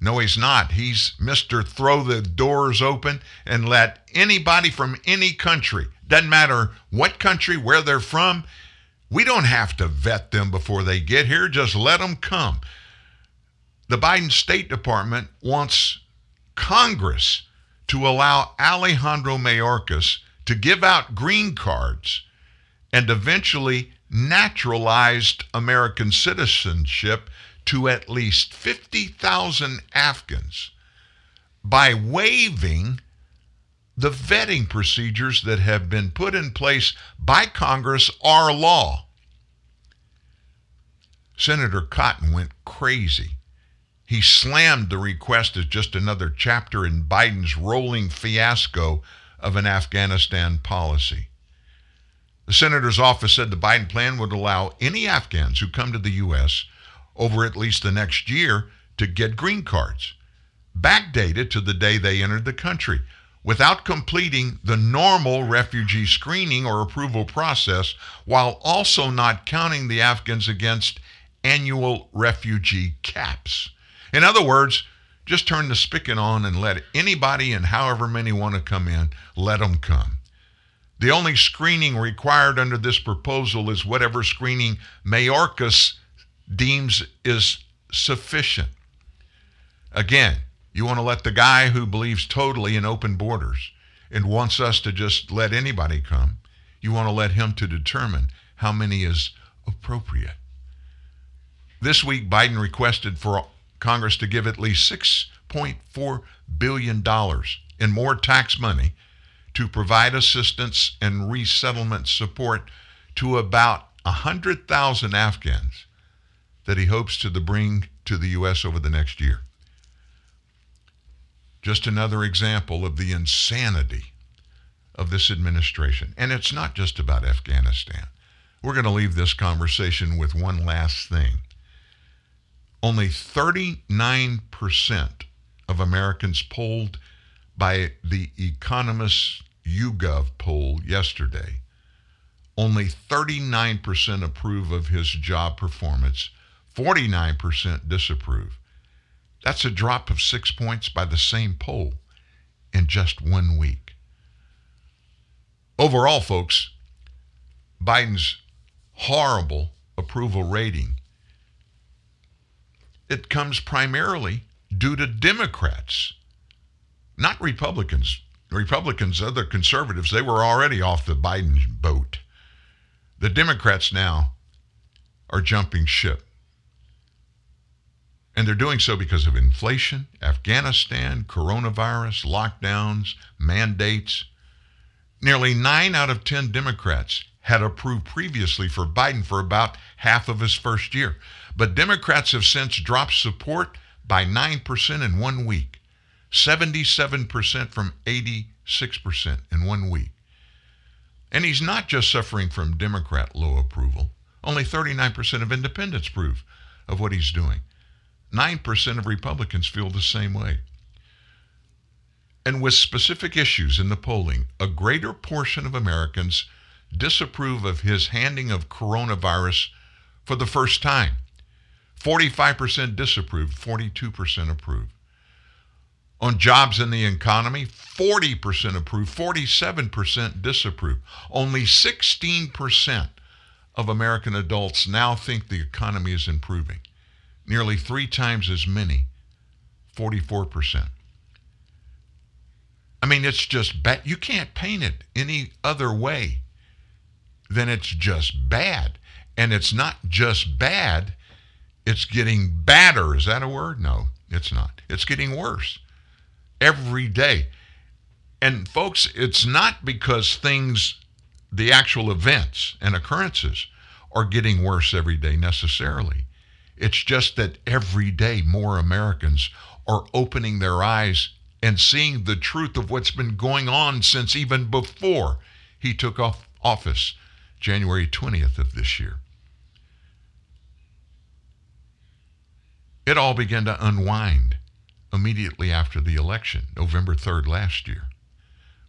Speaker 3: No, he's not. He's Mr. Throw the doors open and let anybody from any country, doesn't matter what country, where they're from, we don't have to vet them before they get here. Just let them come. The Biden State Department wants Congress to allow Alejandro Mayorkas to give out green cards and eventually naturalized American citizenship to at least 50,000 Afghans by waiving the vetting procedures that have been put in place by Congress are law. Senator Cotton went crazy. He slammed the request as just another chapter in Biden's rolling fiasco of an Afghanistan policy. The senator's office said the Biden plan would allow any Afghans who come to the U.S. over at least the next year to get green cards, backdated to the day they entered the country, without completing the normal refugee screening or approval process, while also not counting the Afghans against annual refugee caps. In other words, just turn the spigot on and let anybody and however many want to come in, let them come. The only screening required under this proposal is whatever screening Mayorkas deems is sufficient. Again, you want to let the guy who believes totally in open borders and wants us to just let anybody come, you want to let him to determine how many is appropriate. This week, Biden requested for Congress to give at least $6.4 billion in more tax money to provide assistance and resettlement support to about 100,000 Afghans that he hopes to bring to the U.S. over the next year. Just another example of the insanity of this administration. And it's not just about Afghanistan. We're going to leave this conversation with one last thing. Only 39% of Americans polled by the Economist YouGov poll yesterday, only 39% approve of his job performance, 49% disapprove. That's a drop of six points by the same poll in just one week. Overall, folks, Biden's horrible approval rating it comes primarily due to Democrats, not Republicans. Republicans, other conservatives, they were already off the Biden boat. The Democrats now are jumping ship. And they're doing so because of inflation, Afghanistan, coronavirus, lockdowns, mandates. Nearly nine out of 10 Democrats had approved previously for Biden for about half of his first year. But Democrats have since dropped support by 9% in one week, 77% from 86% in one week. And he's not just suffering from Democrat low approval. Only 39% of independents approve of what he's doing. 9% of Republicans feel the same way. And with specific issues in the polling, a greater portion of Americans disapprove of his handing of coronavirus for the first time. 45% disapprove, 42% approve. On jobs in the economy, 40% approve, 47% disapprove. Only 16% of American adults now think the economy is improving. Nearly three times as many, 44%. I mean, it's just bad. You can't paint it any other way than it's just bad. And it's not just bad, it's getting badder. Is that a word? No, it's not. It's getting worse every day. And folks, it's not because things, the actual events and occurrences, are getting worse every day necessarily. It's just that every day more Americans are opening their eyes and seeing the truth of what's been going on since even before he took off office January 20th of this year. It all began to unwind immediately after the election, November 3rd last year,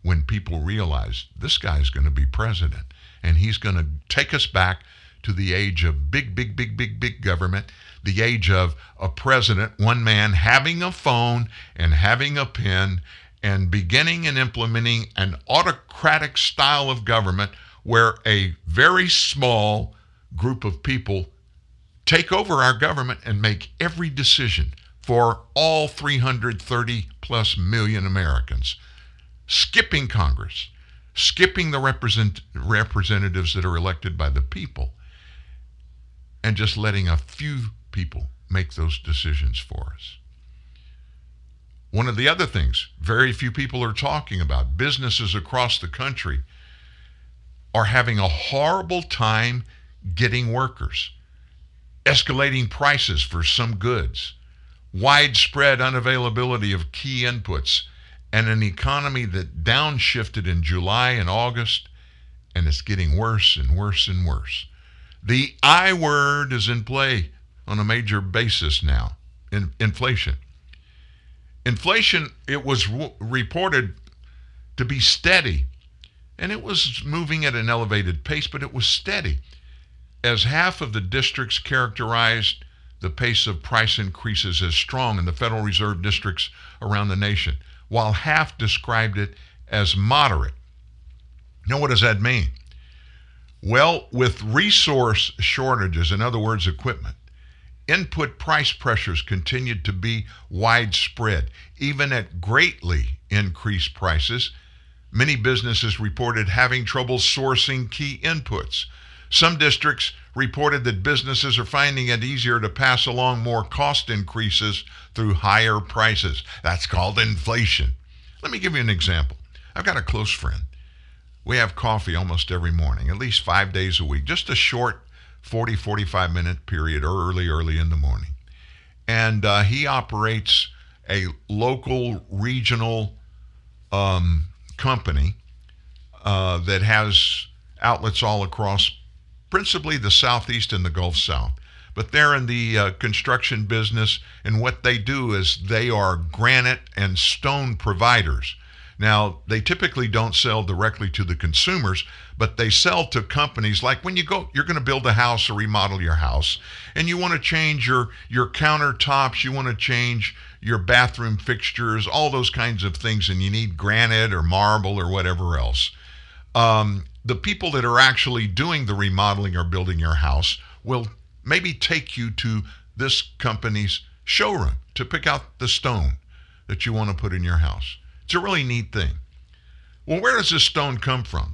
Speaker 3: when people realized this guy's going to be president and he's going to take us back to the age of big, big, big, big, big government, the age of a president, one man having a phone and having a pen and beginning and implementing an autocratic style of government where a very small group of people take over our government and make every decision for all 330 plus million Americans, skipping Congress, skipping the represent, representatives that are elected by the people, and just letting a few people make those decisions for us. One of the other things very few people are talking about, businesses across the country are having a horrible time getting workers, escalating prices for some goods, widespread unavailability of key inputs, and an economy that downshifted in July and August, and it's getting worse and worse and worse. The I word is in play on a major basis now in inflation. Inflation, it was w- reported to be steady, and it was moving at an elevated pace, but it was steady. As half of the districts characterized the pace of price increases as strong in the Federal Reserve districts around the nation, while half described it as moderate. Now, what does that mean? Well, with resource shortages, in other words, equipment, input price pressures continued to be widespread, even at greatly increased prices. Many businesses reported having trouble sourcing key inputs. Some districts reported that businesses are finding it easier to pass along more cost increases through higher prices. That's called inflation. Let me give you an example. I've got a close friend we have coffee almost every morning, at least five days a week, just a short 40, 45 minute period or early, early in the morning. And uh, he operates a local regional um, company uh, that has outlets all across principally the southeast and the Gulf South. But they're in the uh, construction business, and what they do is they are granite and stone providers. Now, they typically don't sell directly to the consumers, but they sell to companies like when you go, you're going to build a house or remodel your house, and you want to change your, your countertops, you want to change your bathroom fixtures, all those kinds of things, and you need granite or marble or whatever else. Um, the people that are actually doing the remodeling or building your house will maybe take you to this company's showroom to pick out the stone that you want to put in your house. It's a really neat thing. Well, where does this stone come from?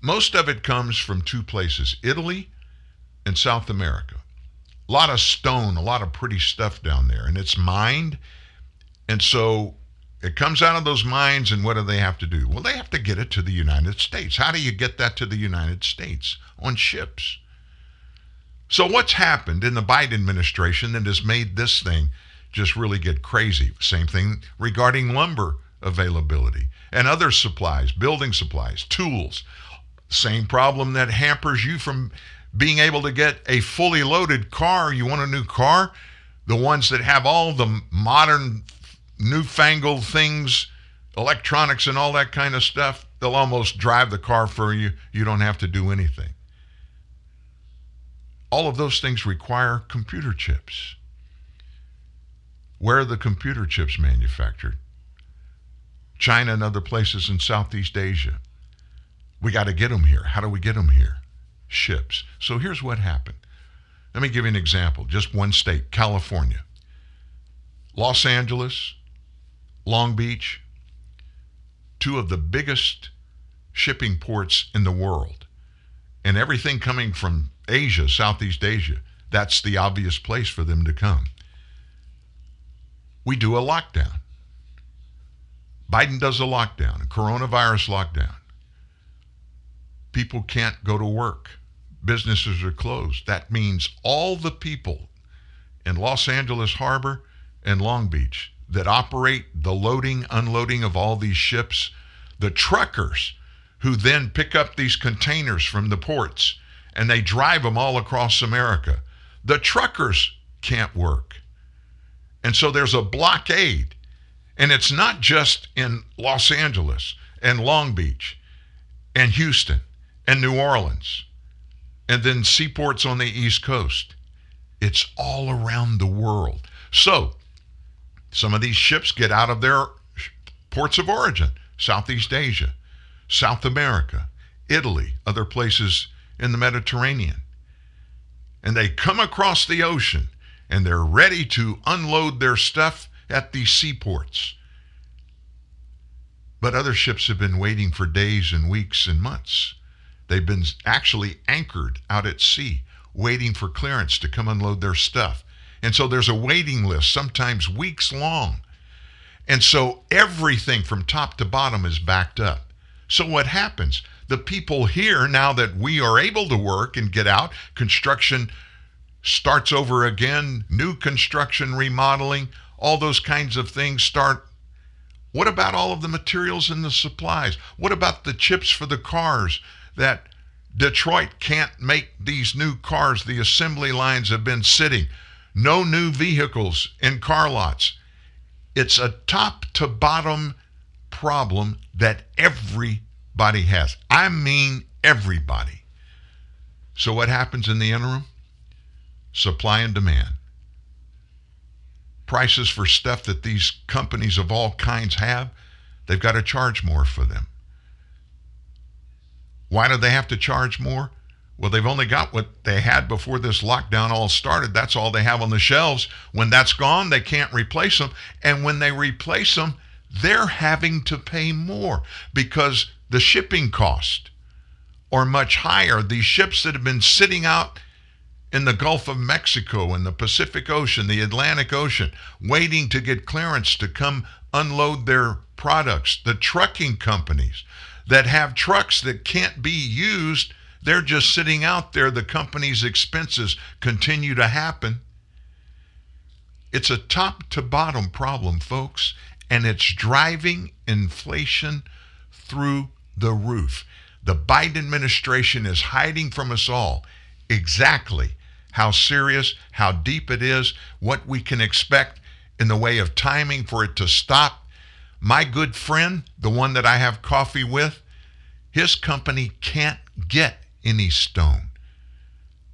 Speaker 3: Most of it comes from two places Italy and South America. A lot of stone, a lot of pretty stuff down there, and it's mined. And so it comes out of those mines, and what do they have to do? Well, they have to get it to the United States. How do you get that to the United States? On ships. So, what's happened in the Biden administration that has made this thing just really get crazy? Same thing regarding lumber availability and other supplies, building supplies, tools. Same problem that hampers you from being able to get a fully loaded car. You want a new car? The ones that have all the modern, newfangled things, electronics, and all that kind of stuff, they'll almost drive the car for you. You don't have to do anything. All of those things require computer chips. Where are the computer chips manufactured? China and other places in Southeast Asia. We got to get them here. How do we get them here? Ships. So here's what happened. Let me give you an example. Just one state, California. Los Angeles, Long Beach, two of the biggest shipping ports in the world. And everything coming from Asia, Southeast Asia, that's the obvious place for them to come. We do a lockdown. Biden does a lockdown, a coronavirus lockdown. People can't go to work. Businesses are closed. That means all the people in Los Angeles Harbor and Long Beach that operate the loading, unloading of all these ships, the truckers who then pick up these containers from the ports and they drive them all across America. The truckers can't work. And so there's a blockade. And it's not just in Los Angeles and Long Beach and Houston and New Orleans and then seaports on the East Coast. It's all around the world. So some of these ships get out of their ports of origin, Southeast Asia, South America, Italy, other places in the Mediterranean. And they come across the ocean and they're ready to unload their stuff at these seaports. But other ships have been waiting for days and weeks and months. They've been actually anchored out at sea, waiting for clearance to come unload their stuff. And so there's a waiting list, sometimes weeks long. And so everything from top to bottom is backed up. So what happens? The people here, now that we are able to work and get out, construction starts over again, new construction, remodeling, all those kinds of things start. What about all of the materials and the supplies? What about the chips for the cars that Detroit can't make these new cars? The assembly lines have been sitting. No new vehicles in car lots. It's a top to bottom problem that everybody has. I mean, everybody. So, what happens in the interim? Supply and demand. Prices for stuff that these companies of all kinds have, they've got to charge more for them. Why do they have to charge more? Well, they've only got what they had before this lockdown all started. That's all they have on the shelves. When that's gone, they can't replace them. And when they replace them, they're having to pay more because the shipping cost are much higher. These ships that have been sitting out in the Gulf of Mexico and the Pacific Ocean, the Atlantic Ocean, waiting to get clearance to come unload their products, the trucking companies that have trucks that can't be used they're just sitting out there. The company's expenses continue to happen. It's a top to bottom problem, folks, and it's driving inflation through the roof. The Biden administration is hiding from us all exactly how serious, how deep it is, what we can expect in the way of timing for it to stop. My good friend, the one that I have coffee with, his company can't get any stone.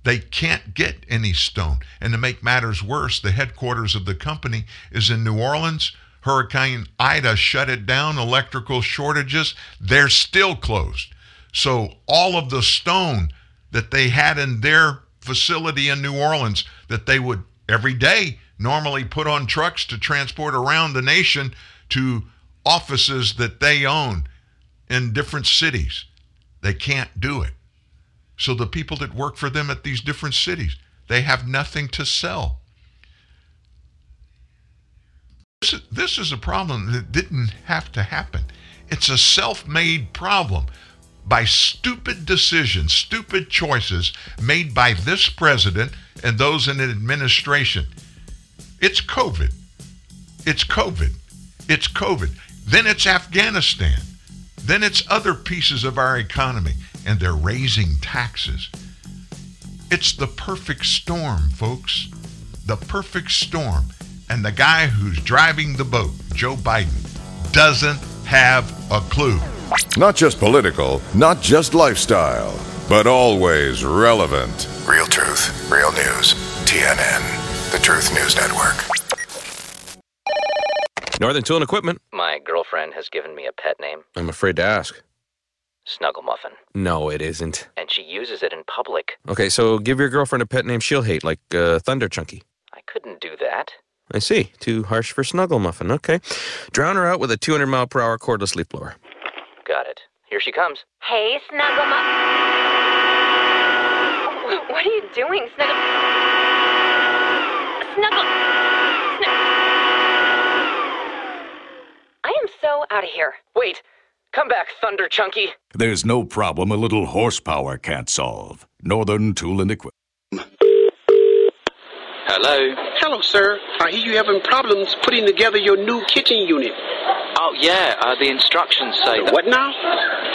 Speaker 3: They can't get any stone. And to make matters worse, the headquarters of the company is in New Orleans. Hurricane Ida shut it down, electrical shortages, they're still closed. So all of the stone that they had in their facility in New Orleans that they would every day normally put on trucks to transport around the nation to offices that they own in different cities. They can't do it. So the people that work for them at these different cities, they have nothing to sell. This is, a problem that didn't have to happen. It's a self made problem by stupid decisions, stupid choices made by this president and those in the administration. It's COVID. It's COVID. It's COVID. Then it's Afghanistan. Then it's other pieces of our economy and they're raising taxes. It's the perfect storm, folks. The perfect storm. And the guy who's driving the boat, Joe Biden, doesn't have a clue.
Speaker 2: Not just political, not just lifestyle, but always relevant.
Speaker 1: Real truth, real news. TNN, the Truth News Network.
Speaker 18: Northern Tool and Equipment.
Speaker 19: My girlfriend has given me a pet name.
Speaker 18: I'm afraid to ask.
Speaker 19: Snuggle Muffin.
Speaker 18: No, it isn't.
Speaker 19: And she uses it in public.
Speaker 18: Okay, so give your girlfriend a pet name she'll hate, like uh, Thunder Chunky.
Speaker 19: I couldn't do that.
Speaker 18: I see. Too harsh for Snuggle Muffin. Okay. Drown her out with a 200 mile per hour cordless leaf blower.
Speaker 19: Got it. Here she comes.
Speaker 20: Hey, Snuggle Muffin. What are you doing, Snuggle? Snuggle. Snuggle. I am so out of here.
Speaker 19: Wait. Come back, Thunder Chunky.
Speaker 21: There's no problem a little horsepower can't solve. Northern Tool and Equipment.
Speaker 22: Hello.
Speaker 23: Hello, sir. I hear you having problems putting together your new kitchen unit.
Speaker 22: Oh yeah, uh, the instructions say.
Speaker 23: The what now?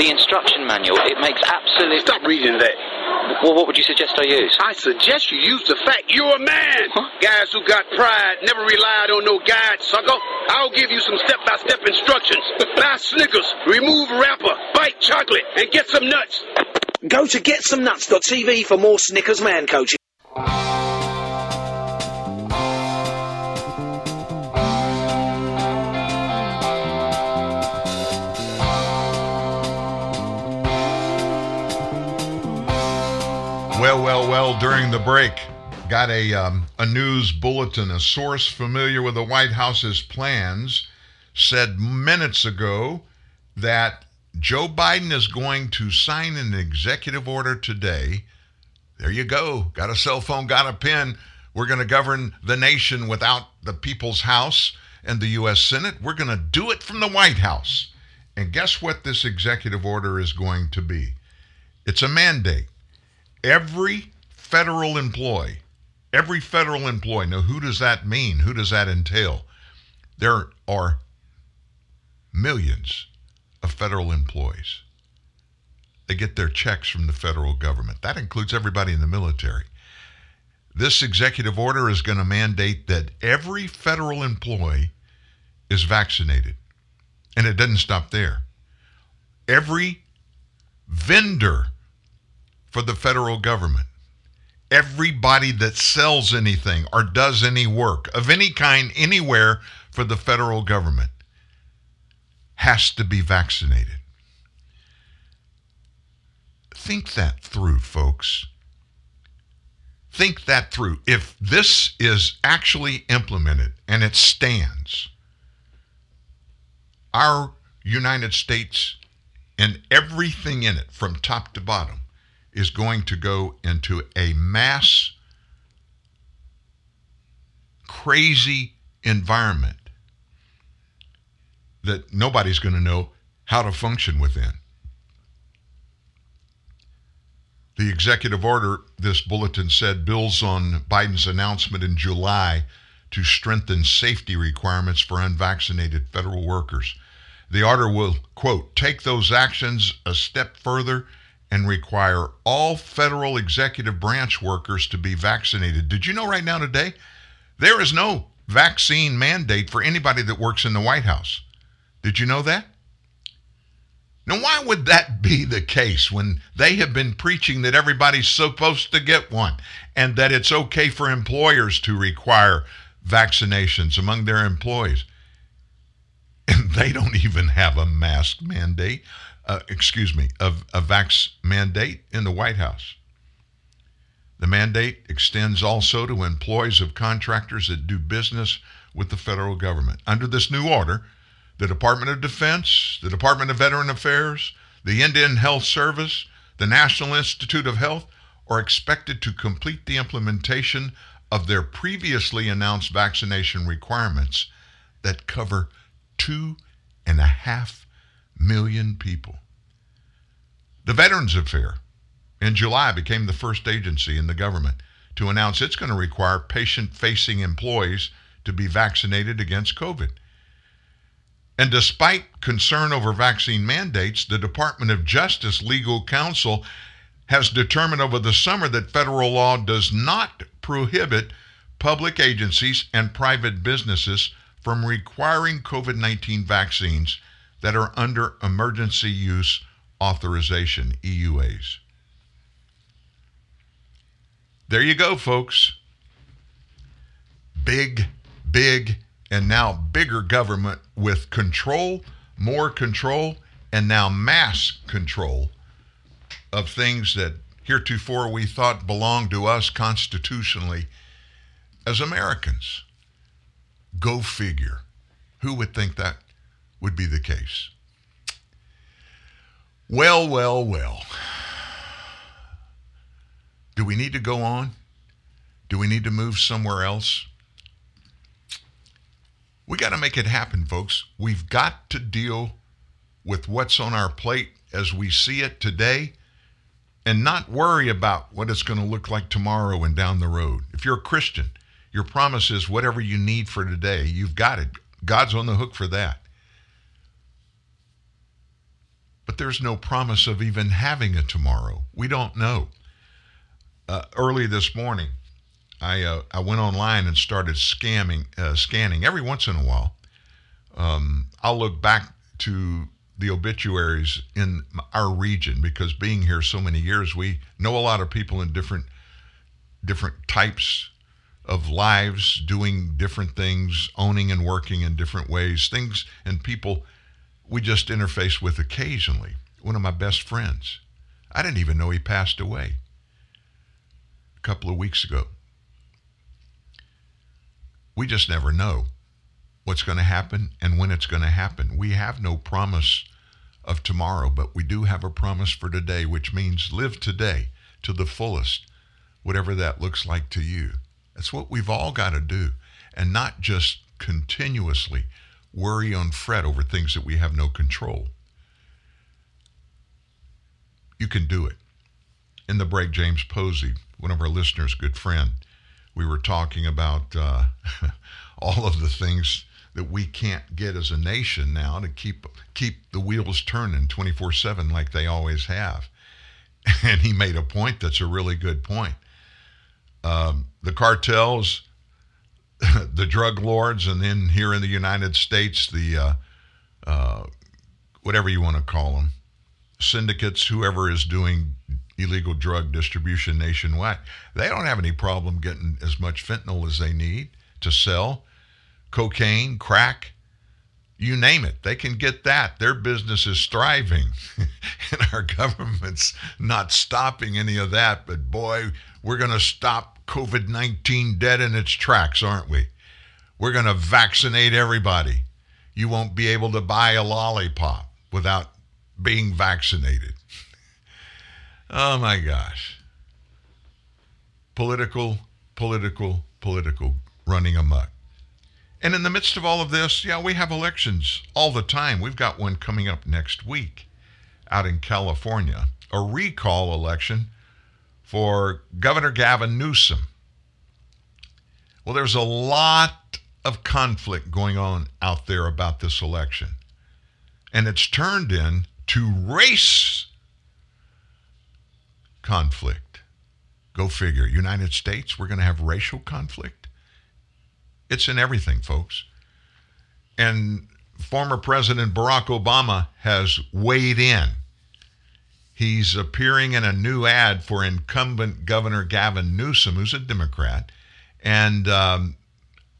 Speaker 22: The instruction manual. It makes absolute.
Speaker 23: Stop reading that.
Speaker 22: Well, what would you suggest I use?
Speaker 23: I suggest you use the fact you're a man. Guys who got pride never relied on no guide, sucker. I'll give you some step-by-step instructions. Buy Snickers, remove wrapper, bite chocolate, and get some nuts.
Speaker 24: Go to getsomenuts.tv for more Snickers man coaching.
Speaker 3: During the break, got a, um, a news bulletin. A source familiar with the White House's plans said minutes ago that Joe Biden is going to sign an executive order today. There you go. Got a cell phone, got a pen. We're going to govern the nation without the people's house and the U.S. Senate. We're going to do it from the White House. And guess what this executive order is going to be? It's a mandate. Every federal employee, every federal employee, now who does that mean? Who does that entail? There are millions of federal employees. They get their checks from the federal government. That includes everybody in the military. This executive order is going to mandate that every federal employee is vaccinated. And it doesn't stop there. Every vendor for the federal government, everybody that sells anything or does any work of any kind anywhere for the federal government has to be vaccinated. Think that through, folks. Think that through. If this is actually implemented and it stands, our United States and everything in it from top to bottom is going to go into a mass crazy environment that nobody's going to know how to function within. The executive order, this bulletin said, builds on Biden's announcement in July to strengthen safety requirements for unvaccinated federal workers. The order will, quote, take those actions a step further and require all federal executive branch workers to be vaccinated. Did you know right now today there is no vaccine mandate for anybody that works in the White House? Did you know that? Now, why would that be the case when they have been preaching that everybody's supposed to get one and that it's okay for employers to require vaccinations among their employees? And they don't even have a mask mandate, uh, excuse me, a, a vax mandate in the White House. The mandate extends also to employees of contractors that do business with the federal government. Under this new order, the Department of Defense, the Department of Veteran Affairs, the Indian Health Service, the National Institute of Health are expected to complete the implementation of their previously announced vaccination requirements that cover two and a half million people. The Veterans Affair in July became the first agency in the government to announce it's going to require patient facing employees to be vaccinated against COVID. And despite concern over vaccine mandates, the Department of Justice legal counsel has determined over the summer that federal law does not prohibit public agencies and private businesses from requiring COVID 19 vaccines that are under emergency use authorization, EUAs. There you go, folks. Big, big, and now bigger government with control, more control, and now mass control of things that heretofore we thought belonged to us constitutionally as Americans. Go figure. Who would think that would be the case? Well, well, well. Do we need to go on? Do we need to move somewhere else? We got to make it happen, folks. We've got to deal with what's on our plate as we see it today and not worry about what it's going to look like tomorrow and down the road. If you're a Christian, Your promise is whatever you need for today, you've got it. God's on the hook for that. But there's no promise of even having a tomorrow. We don't know. Uh, early this morning, I uh, I went online and started scamming, uh, scanning every once in a while. Um, I'll look back to the obituaries in our region because being here so many years, we know a lot of people in different different types of lives, doing different things, owning and working in different ways, things and people we just interface with occasionally. One of my best friends, I didn't even know he passed away a couple of weeks ago. We just never know what's going to happen and when it's going to happen. We have no promise of tomorrow, but we do have a promise for today, which means live today to the fullest, whatever that looks like to you. That's what we've all got to do, and not just continuously worry and fret over things that we have no control. You can do it. In the break, James Posey, one of our listeners, good friend, we were talking about uh, all of the things that we can't get as a nation now to keep keep the wheels turning 24/7 like they always have. And he made a point that's a really good point. Um, the cartels, the drug lords, and then here in the United States, the uh, uh, whatever you want to call them, syndicates, whoever is doing illegal drug distribution nationwide, they don't have any problem getting as much fentanyl as they need to sell cocaine, crack, you name it. They can get that. Their business is thriving. and our government's not stopping any of that. But boy, we're going to stop COVID 19 dead in its tracks, aren't we? We're going to vaccinate everybody. You won't be able to buy a lollipop without being vaccinated. oh my gosh. Political, political, political running amok. And in the midst of all of this, yeah, we have elections all the time. We've got one coming up next week out in California, a recall election for Governor Gavin Newsom. Well, there's a lot of conflict going on out there about this election. And it's turned into race conflict. Go figure. United States, we're going to have racial conflict. It's in everything, folks. And former President Barack Obama has weighed in. He's appearing in a new ad for incumbent Governor Gavin Newsom, who's a Democrat. And um,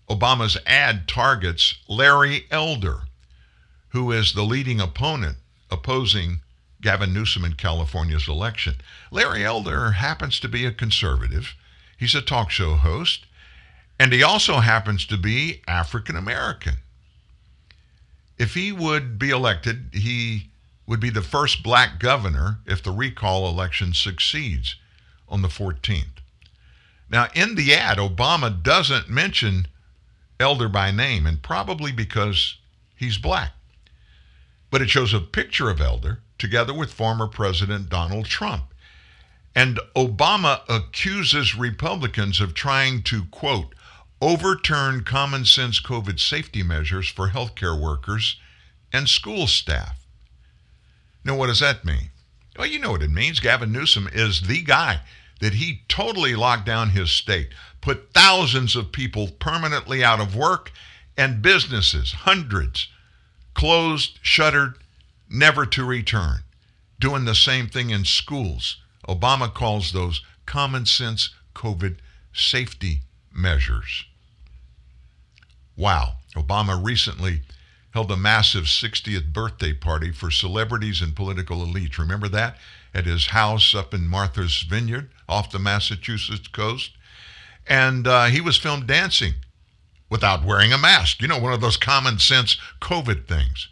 Speaker 3: Obama's ad targets Larry Elder, who is the leading opponent opposing Gavin Newsom in California's election. Larry Elder happens to be a conservative. He's a talk show host. And he also happens to be African American. If he would be elected, he would be the first black governor if the recall election succeeds on the 14th. Now, in the ad, Obama doesn't mention Elder by name, and probably because he's black. But it shows a picture of Elder together with former President Donald Trump. And Obama accuses Republicans of trying to, quote, overturn common sense COVID safety measures for healthcare workers and school staff. Now, what does that mean? Well, you know what it means. Gavin Newsom is the guy that he totally locked down his state, put thousands of people permanently out of work, and businesses, hundreds, closed, shuttered, never to return. Doing the same thing in schools. Obama calls those common sense COVID safety measures. Wow. Obama recently held a massive 60th birthday party for celebrities and political elites. Remember that? At his house up in Martha's Vineyard off the Massachusetts coast. And uh, he was filmed dancing without wearing a mask. You know, one of those common sense COVID things.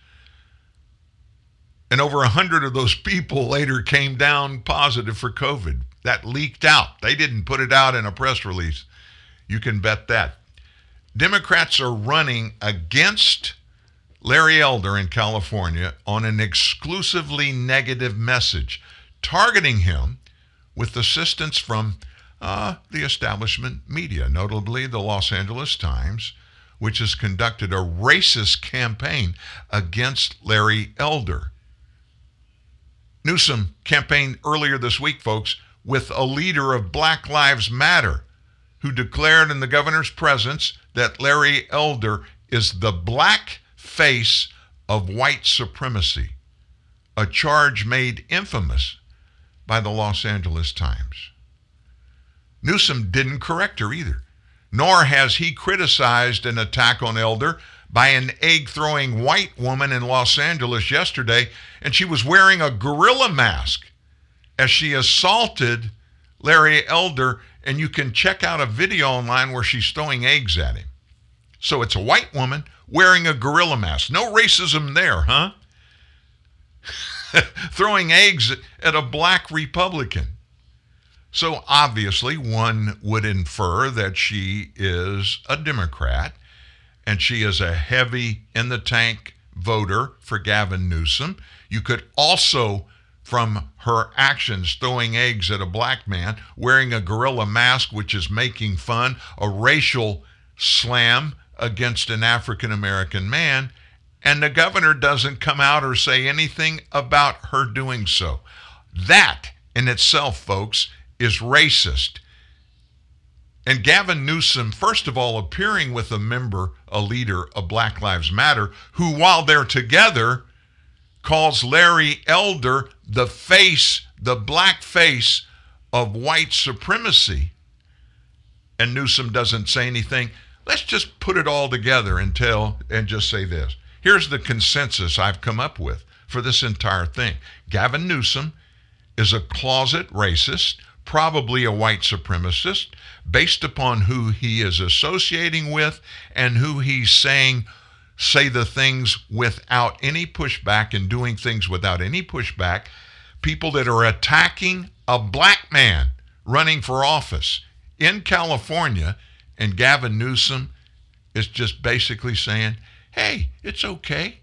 Speaker 3: And over a hundred of those people later came down positive for COVID. That leaked out. They didn't put it out in a press release. You can bet that. Democrats are running against Larry Elder in California on an exclusively negative message, targeting him with assistance from uh, the establishment media, notably the Los Angeles Times, which has conducted a racist campaign against Larry Elder. Newsom campaigned earlier this week, folks, with a leader of Black Lives Matter who declared in the governor's presence that Larry Elder is the black face of white supremacy, a charge made infamous by the Los Angeles Times. Newsom didn't correct her either, nor has he criticized an attack on Elder by an egg throwing white woman in Los Angeles yesterday, and she was wearing a gorilla mask as she assaulted Larry Elder. And you can check out a video online where she's throwing eggs at him. So it's a white woman wearing a gorilla mask. No racism there, huh? throwing eggs at a black Republican. So obviously, one would infer that she is a Democrat and she is a heavy in the tank voter for Gavin Newsom. You could also, from her actions, throwing eggs at a black man, wearing a gorilla mask, which is making fun, a racial slam against an African American man, and the governor doesn't come out or say anything about her doing so. That in itself, folks, is racist. And Gavin Newsom, first of all, appearing with a member, a leader of Black Lives Matter, who, while they're together, calls Larry Elder the face, the black face of white supremacy. And Newsom doesn't say anything. Let's just put it all together and tell and just say this. Here's the consensus I've come up with for this entire thing. Gavin Newsom is a closet racist probably a white supremacist, based upon who he is associating with and who he's saying say the things without any pushback and doing things without any pushback. People that are attacking a black man running for office in California, and Gavin Newsom is just basically saying, hey, it's okay.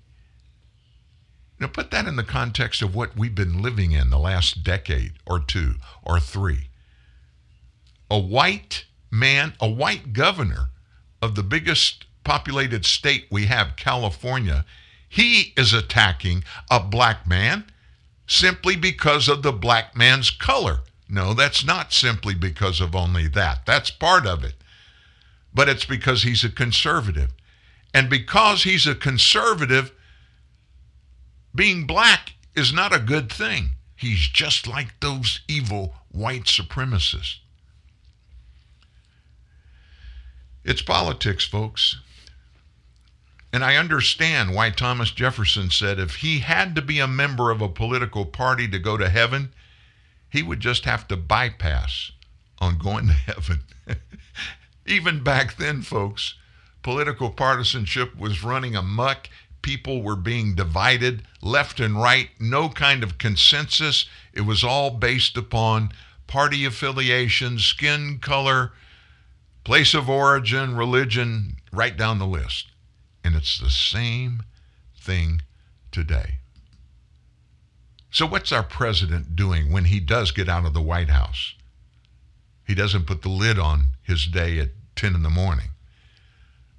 Speaker 3: Now, put that in the context of what we've been living in the last decade or two or three. A white man, a white governor of the biggest populated state we have, California, he is attacking a black man simply because of the black man's color. No, that's not simply because of only that. That's part of it. But it's because he's a conservative. And because he's a conservative, being black is not a good thing. He's just like those evil white supremacists. It's politics, folks. And I understand why Thomas Jefferson said if he had to be a member of a political party to go to heaven, he would just have to bypass on going to heaven. Even back then, folks, political partisanship was running amuck. People were being divided left and right, no kind of consensus. It was all based upon party affiliation, skin color, place of origin, religion, right down the list. And it's the same thing today. So, what's our president doing when he does get out of the White House? He doesn't put the lid on his day at 10 in the morning.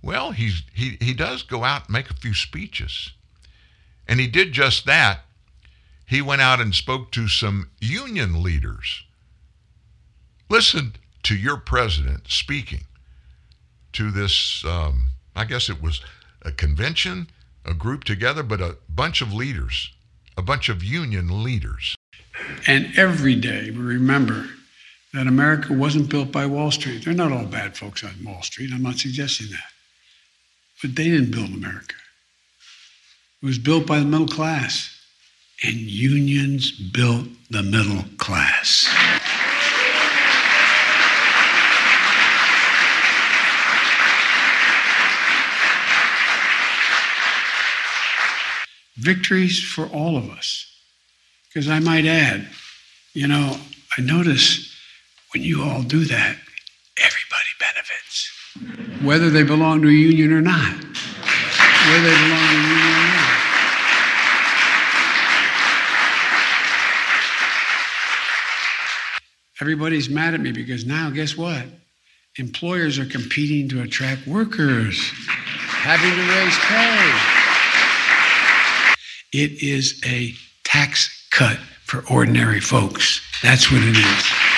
Speaker 3: Well, he's, he, he does go out and make a few speeches. And he did just that. He went out and spoke to some union leaders. Listen to your president speaking to this, um, I guess it was a convention, a group together, but a bunch of leaders, a bunch of union leaders.
Speaker 25: And every day we remember that America wasn't built by Wall Street. They're not all bad folks on Wall Street. I'm not suggesting that. But they didn't build America. It was built by the middle class. And unions built the middle class. victories for all of us. Because I might add, you know, I notice when you all do that, everybody benefits, whether they belong to a union or not. Whether they belong to a union or not. Everybody's mad at me because now, guess what? Employers are competing to attract workers, having to raise pay. It is a tax cut for ordinary folks. That's what it is.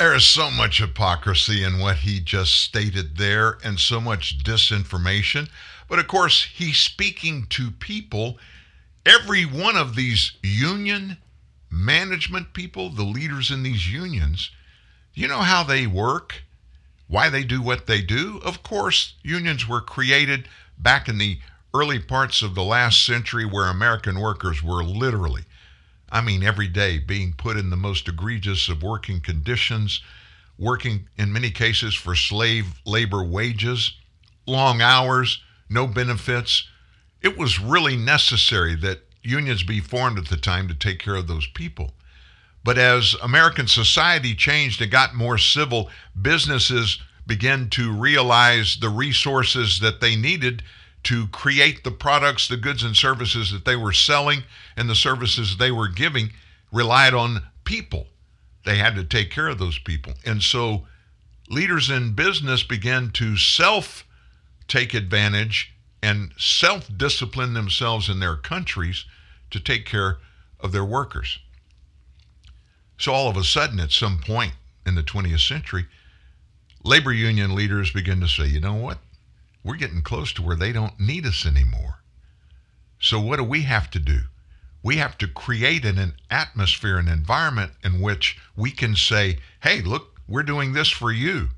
Speaker 3: There is so much hypocrisy in what he just stated there and so much disinformation. But of course, he's speaking to people. Every one of these union management people, the leaders in these unions, you know how they work? Why they do what they do? Of course, unions were created back in the early parts of the last century where American workers were literally I mean, every day being put in the most egregious of working conditions, working in many cases for slave labor wages, long hours, no benefits. It was really necessary that unions be formed at the time to take care of those people. But as American society changed and got more civil, businesses began to realize the resources that they needed to create the products, the goods and services that they were selling and the services they were giving relied on people. They had to take care of those people. And so leaders in business began to self take advantage and self discipline themselves in their countries to take care of their workers. So all of a sudden, at some point in the 20th century, labor union leaders begin to say, you know what? We're getting close to where they don't need us anymore. So, what do we have to do? We have to create an, atmosphere, an environment in which we can say, hey, look, we're doing this for you.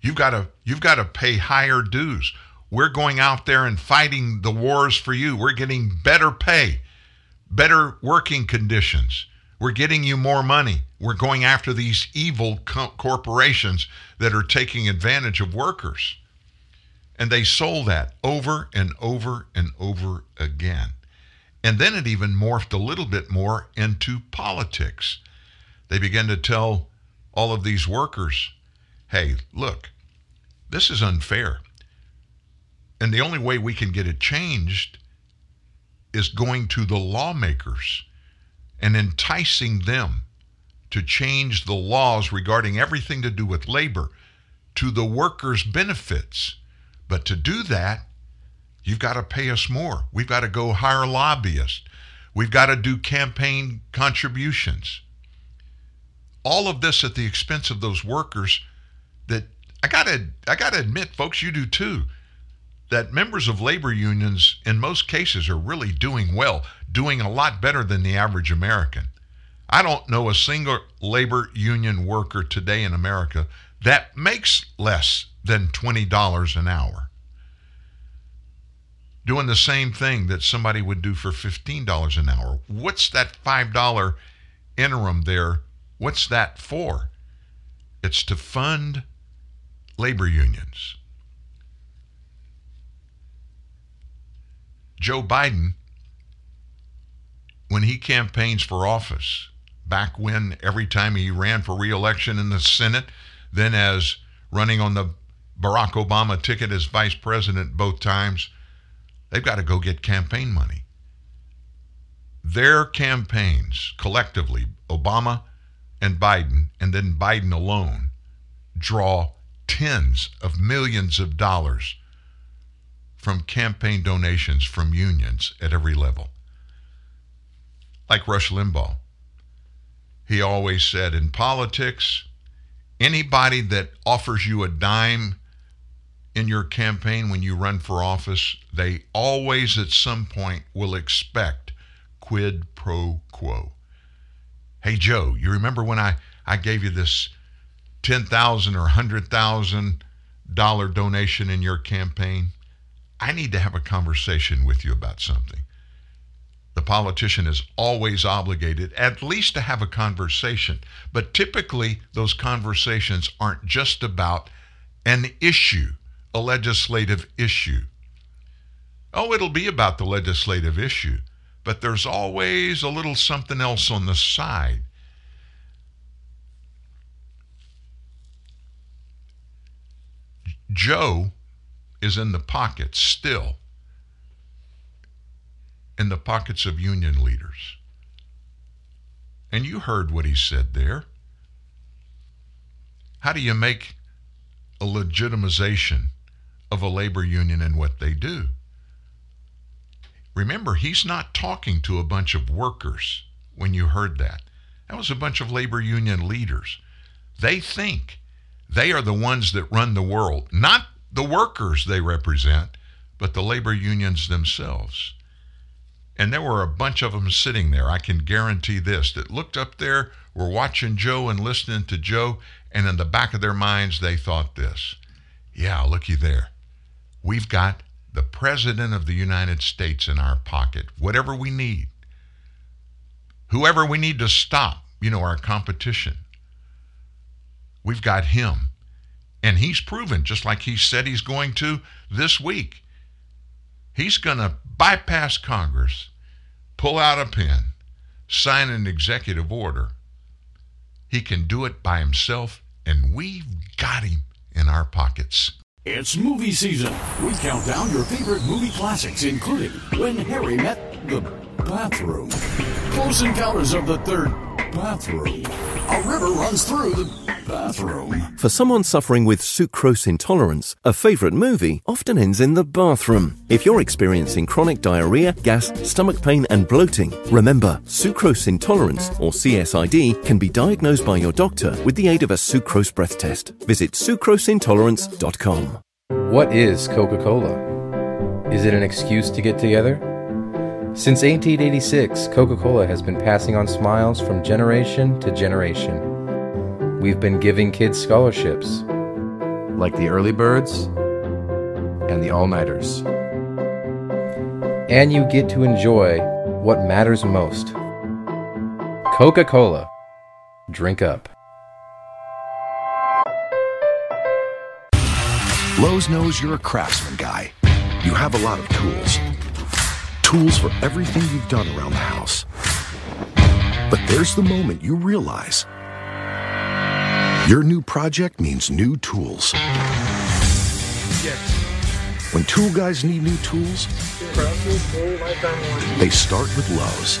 Speaker 3: You've got to you've got to pay higher dues. We're going out there and fighting the wars for you. We're getting better pay, better working conditions. We're getting you more money. We're going after these evil co- corporations that are taking advantage of workers. And they sold that over and over and over again. And then it even morphed a little bit more into politics. They began to tell all of these workers, hey, look, this is unfair. And the only way we can get it changed is going to the lawmakers and enticing them to change the laws regarding everything to do with labor to the workers' benefits. But to do that, you've got to pay us more. We've got to go hire lobbyists. We've got to do campaign contributions. All of this at the expense of those workers that I got to I got to admit folks you do too that members of labor unions in most cases are really doing well, doing a lot better than the average American. I don't know a single labor union worker today in America that makes less than $20 an hour. Doing the same thing that somebody would do for $15 an hour. What's that $5 interim there? What's that for? It's to fund labor unions. Joe Biden, when he campaigns for office, back when every time he ran for reelection in the Senate, then as running on the Barack Obama ticket as vice president both times, they've got to go get campaign money. Their campaigns, collectively, Obama and Biden, and then Biden alone, draw tens of millions of dollars from campaign donations from unions at every level. Like Rush Limbaugh. He always said in politics, anybody that offers you a dime in your campaign when you run for office, they always at some point will expect quid pro quo. Hey Joe, you remember when I, I gave you this ten thousand or hundred thousand dollar donation in your campaign? I need to have a conversation with you about something. The politician is always obligated at least to have a conversation, but typically those conversations aren't just about an issue, a legislative issue. Oh, it'll be about the legislative issue, but there's always a little something else on the side. Joe is in the pockets still in the pockets of union leaders. And you heard what he said there. How do you make a legitimization of a labor union and what they do? Remember, he's not talking to a bunch of workers when you heard that. That was a bunch of labor union leaders. They think they are the ones that run the world, not the workers they represent, but the labor unions themselves. And there were a bunch of them sitting there, I can guarantee this, that looked up there, were watching Joe and listening to Joe, and in the back of their minds, they thought this Yeah, looky there. We've got the President of the United States in our pocket, whatever we need. Whoever we need to stop, you know, our competition. We've got him. And he's proven, just like he said he's going to this week, he's going to bypass Congress, pull out a pen, sign an executive order. He can do it by himself, and we've got him in our pockets.
Speaker 21: It's movie season. We count down your favorite movie classics, including When Harry Met the Bathroom, Close Encounters of the Third Bathroom, A River Runs Through the Bathroom.
Speaker 26: For someone suffering with sucrose intolerance, a favorite movie often ends in the bathroom. If you're experiencing chronic diarrhea, gas, stomach pain, and bloating, remember, sucrose intolerance, or CSID, can be diagnosed by your doctor with the aid of a sucrose breath test. Visit sucroseintolerance.com.
Speaker 27: What is Coca Cola? Is it an excuse to get together? Since 1886, Coca Cola has been passing on smiles from generation to generation. We've been giving kids scholarships, like the early birds and the all nighters. And you get to enjoy what matters most Coca Cola. Drink up.
Speaker 28: Lowe's knows you're a craftsman guy. You have a lot of tools. Tools for everything you've done around the house. But there's the moment you realize your new project means new tools. Yes. When tool guys need new tools, they start with Lowe's,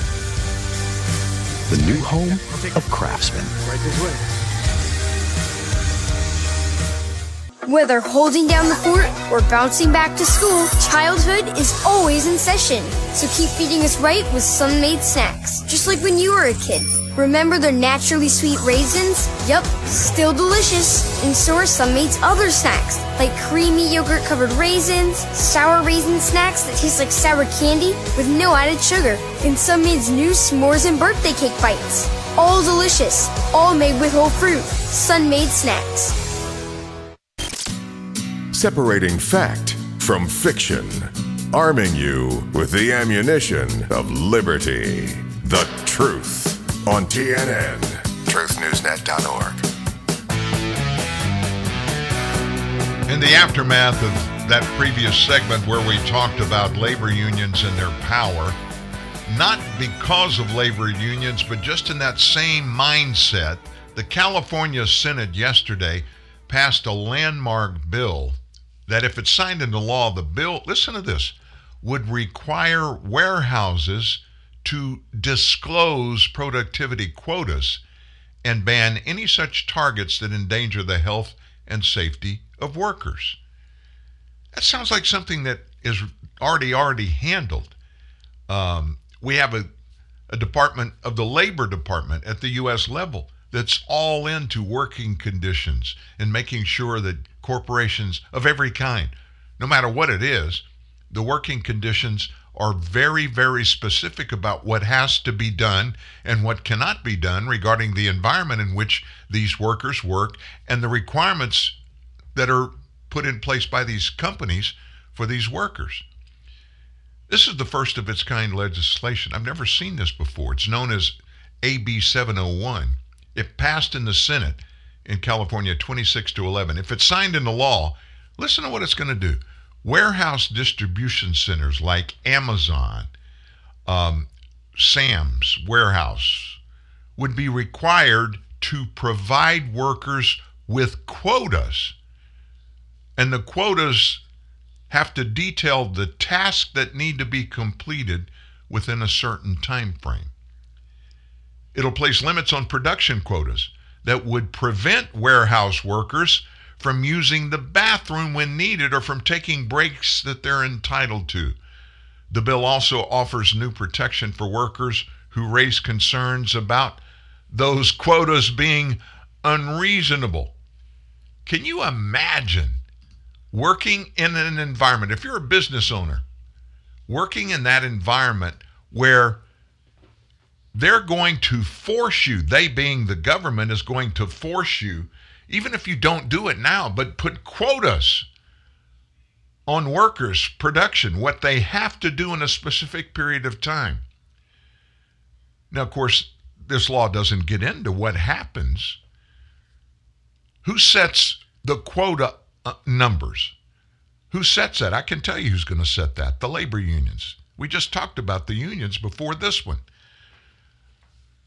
Speaker 28: the new home of Craftsman.
Speaker 29: Whether holding down the fort or bouncing back to school, childhood is always in session. So keep feeding us right with Sun-Maid snacks, just like when you were a kid. Remember their naturally sweet raisins? Yup, still delicious. And so are Sun-Maid's other snacks, like creamy yogurt covered raisins, sour raisin snacks that taste like sour candy with no added sugar, and Sun-Maid's new s'mores and birthday cake bites. All delicious, all made with whole fruit. Sun-Maid snacks.
Speaker 2: Separating fact from fiction. Arming you with the ammunition of liberty. The truth on TNN.
Speaker 1: TruthNewsNet.org.
Speaker 3: In the aftermath of that previous segment where we talked about labor unions and their power, not because of labor unions, but just in that same mindset, the California Senate yesterday passed a landmark bill that, if it's signed into law, the bill, listen to this, would require warehouses to disclose productivity quotas and ban any such targets that endanger the health and safety of workers. That sounds like something that is already already handled. Um, we have a, a department of the Labor Department at the U.S. level that's all into working conditions and making sure that corporations of every kind, no matter what it is, the working conditions are very, very specific about what has to be done and what cannot be done regarding the environment in which these workers work and the requirements that are put in place by these companies for these workers. This is the first of its kind legislation. I've never seen this before. It's known as AB 701. It passed in the Senate in California 26 to 11. If it's signed into law, listen to what it's going to do. Warehouse distribution centers like Amazon, um, Sam's Warehouse would be required to provide workers with quotas. And the quotas have to detail the tasks that need to be completed within a certain time frame. It'll place limits on production quotas that would prevent warehouse workers from using the bathroom when needed or from taking breaks that they're entitled to. The bill also offers new protection for workers who raise concerns about those quotas being unreasonable. Can you imagine working in an environment, if you're a business owner, working in that environment where they're going to force you, they being the government, is going to force you, even if you don't do it now, but put quotas on workers' production, what they have to do in a specific period of time. Now, of course, this law doesn't get into what happens. Who sets the quota uh, numbers? Who sets that? I can tell you who's going to set that the labor unions. We just talked about the unions before this one.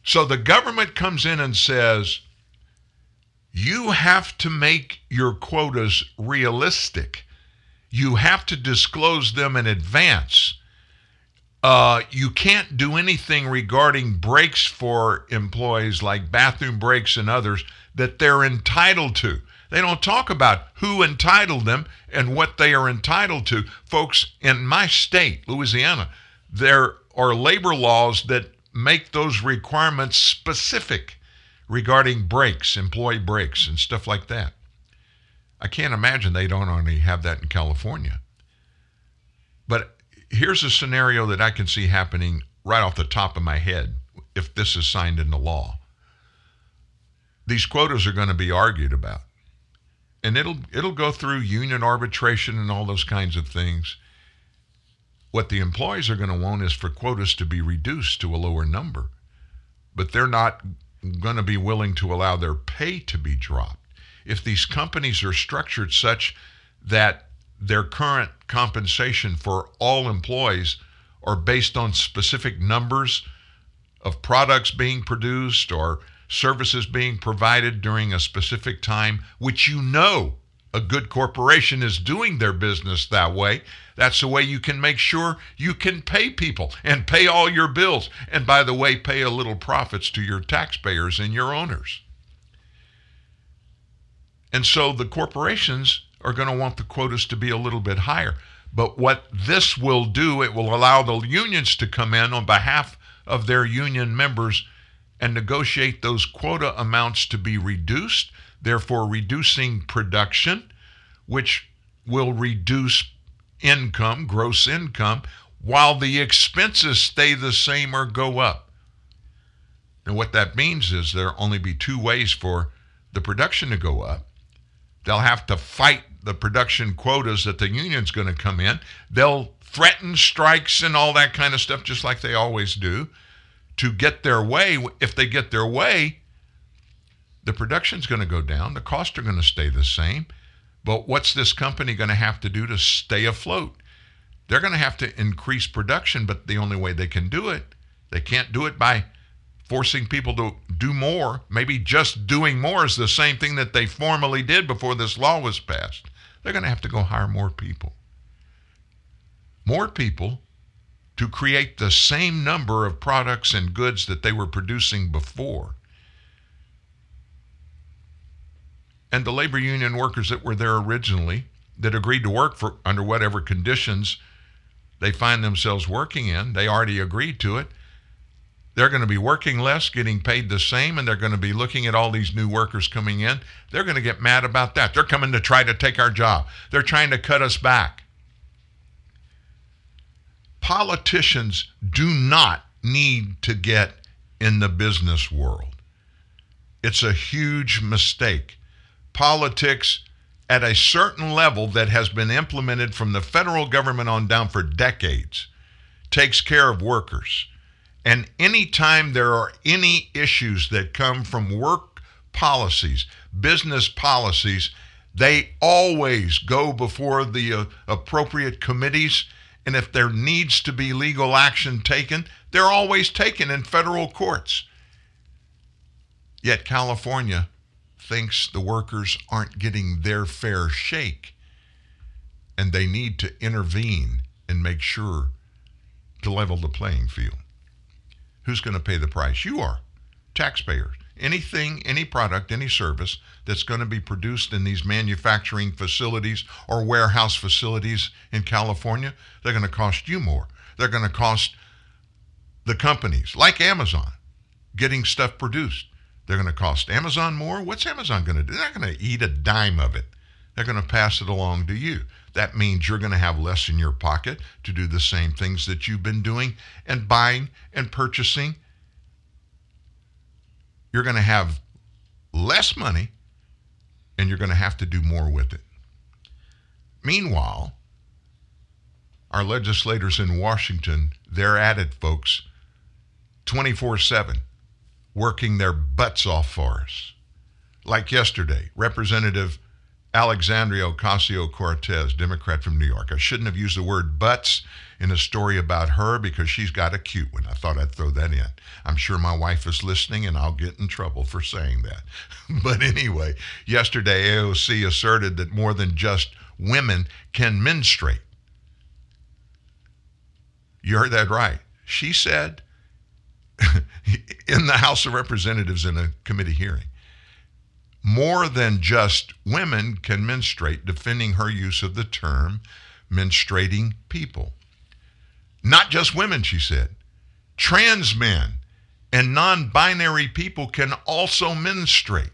Speaker 3: So the government comes in and says, you have to make your quotas realistic. You have to disclose them in advance. Uh, you can't do anything regarding breaks for employees like bathroom breaks and others that they're entitled to. They don't talk about who entitled them and what they are entitled to. Folks, in my state, Louisiana, there are labor laws that make those requirements specific regarding breaks, employee breaks, and stuff like that. I can't imagine they don't only have that in California. But here's a scenario that I can see happening right off the top of my head if this is signed into law. These quotas are going to be argued about. And it'll it'll go through union arbitration and all those kinds of things. What the employees are going to want is for quotas to be reduced to a lower number. But they're not going to be willing to allow their pay to be dropped. If these companies are structured such that their current compensation for all employees are based on specific numbers of products being produced or services being provided during a specific time, which you know a good corporation is doing their business that way. That's the way you can make sure you can pay people and pay all your bills. And by the way, pay a little profits to your taxpayers and your owners. And so the corporations are going to want the quotas to be a little bit higher. But what this will do, it will allow the unions to come in on behalf of their union members and negotiate those quota amounts to be reduced, therefore reducing production, which will reduce income, gross income, while the expenses stay the same or go up. And what that means is there'll only be two ways for the production to go up. They'll have to fight the production quotas that the union's going to come in. They'll threaten strikes and all that kind of stuff, just like they always do, to get their way. If they get their way, the production's going to go down, the costs are going to stay the same. But what's this company going to have to do to stay afloat? They're going to have to increase production, but the only way they can do it, they can't do it by forcing people to do more. Maybe just doing more is the same thing that they formally did before this law was passed. They're going to have to go hire more people. More people to create the same number of products and goods that they were producing before. And the labor union workers that were there originally, that agreed to work for under whatever conditions they find themselves working in, they already agreed to it. They're going to be working less, getting paid the same, and they're going to be looking at all these new workers coming in. They're going to get mad about that. They're coming to try to take our job, they're trying to cut us back. Politicians do not need to get in the business world. It's a huge mistake. Politics at a certain level that has been implemented from the federal government on down for decades takes care of workers. And anytime there are any issues that come from work policies, business policies, they always go before the uh, appropriate committees. And if there needs to be legal action taken, they're always taken in federal courts. Yet California thinks the workers aren't getting their fair shake. And they need to intervene and make sure to level the playing field. Who's going to pay the price? You are. taxpayers. Anything, any product, any service that's going to be produced in these manufacturing facilities or warehouse facilities in California, they're going to cost you more. They're going to cost the companies like Amazon getting stuff produced. They're going to cost Amazon more. What's Amazon going to do? They're not going to eat a dime of it. They're going to pass it along to you. That means you're going to have less in your pocket to do the same things that you've been doing and buying and purchasing. You're going to have less money and you're going to have to do more with it. Meanwhile, our legislators in Washington, they're at it, folks, 24 7, working their butts off for us. Like yesterday, Representative Alexandria Ocasio Cortez, Democrat from New York. I shouldn't have used the word butts in a story about her because she's got a cute one. I thought I'd throw that in. I'm sure my wife is listening and I'll get in trouble for saying that. but anyway, yesterday AOC asserted that more than just women can menstruate. You heard that right. She said in the House of Representatives in a committee hearing more than just women can menstruate, defending her use of the term menstruating people. Not just women, she said. Trans men and non binary people can also menstruate.